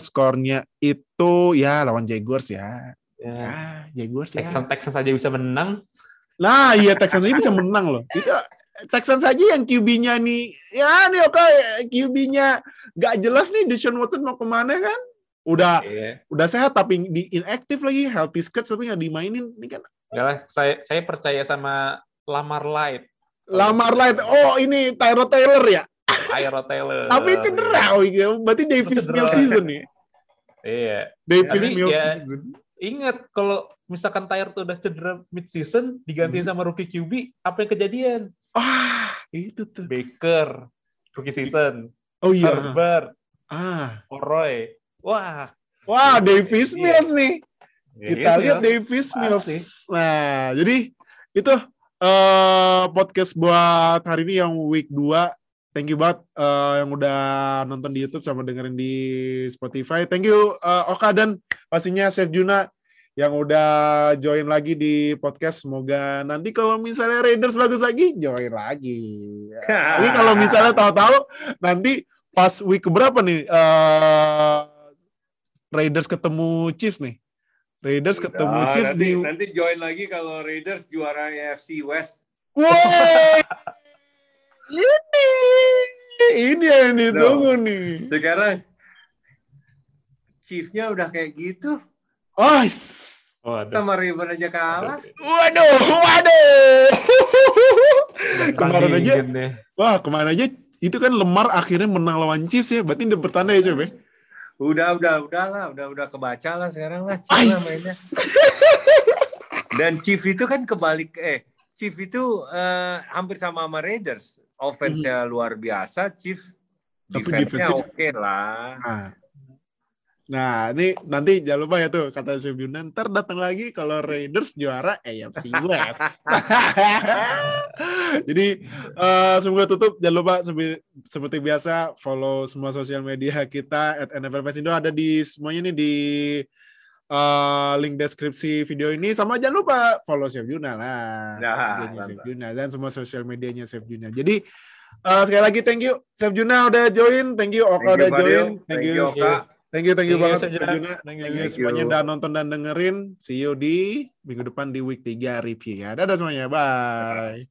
skornya itu ya lawan Jaguars ya.
Ya.
Ah, Jaguars ya.
Texans Texans saja bisa menang.
Nah, iya Texans aja bisa menang loh. Itu Texans saja yang QB-nya nih, ya nih oke QB-nya gak jelas nih Deshaun Watson mau ke mana kan? Udah
Iya.
udah sehat tapi di inactive lagi, healthy scratch tapi nggak dimainin. Ini kan
Enggak lah, saya saya percaya sama Lamar Light,
Lamar Light. Oh ini Tyrod Taylor ya.
Tyro Taylor.
Tapi cedera, oh, iya. berarti Davis. Mills season nih.
Iya.
Davis Mills
ya-
season.
Ingat kalau misalkan Tyro tuh udah cedera mid season digantiin sama rookie QB, apa yang kejadian?
Ah, itu tuh.
Baker rookie season,
Oh iya.
Herbert,
Ah.
Roy. Wah,
Wah, Davis
Iya.
Mills nih. Kita
Iya,
lihat
iya.
Davis Mills. Nah, jadi itu eh podcast buat hari ini yang week 2. Thank you banget eh, yang udah nonton di YouTube sama dengerin di Spotify. Thank you eh, Oka dan pastinya Chef Juna yang udah join lagi di podcast. Semoga nanti kalau misalnya Raiders bagus lagi, join lagi. Tapi kalau misalnya tahu-tahu nanti pas week berapa nih eh Raiders ketemu Chiefs nih. Raiders ketemu
Nah,
Chiefs
nanti,
di
nanti join lagi kalau Raiders juara AFC West.
Woi. ini ini yang ditunggu nih.
Sekarang Chiefs-nya udah kayak gitu.
Oh,
Waduh.
Sama Raven aja kalah.
waduh, waduh. kemarin aja, wah kemarin aja itu kan Lemar akhirnya menang lawan Chiefs ya. Berarti udah bertanda ya, ya?
Udah, udah, udah lah. Udah, udah kebaca lah sekarang lah. Lah mainnya. Dan Chief itu kan kebalik. Eh, Chief itu eh, hampir sama sama Raiders. Offense-nya luar biasa. Chief defense-nya oke lah.
Nah. Nah, ini nanti jangan lupa ya tuh kata Chef Yunan, ntar datang lagi kalau Raiders juara AFC West. Jadi eh, semoga tutup. Jangan lupa sebi- seperti biasa follow semua sosial media kita at NFL Fans Indo ada di semuanya nih di eh, link deskripsi video ini sama jangan lupa follow Chef Juna lah.
Nah,
Medianya Chef. Juna dan semua sosial medianya Chef Juna. Jadi eh, sekali lagi thank you Chef Juna udah join, thank you Oka
Thank you,
udah
Fadil.
join,
Thank you, Oka.
Thank you, thank you
Thank you,
banget
Juna.
Juna.
Thank you.
Thank you semuanya
you.
udah nonton dan dengerin. See you di minggu depan di week 3 review ya. Dadah semuanya. Bye.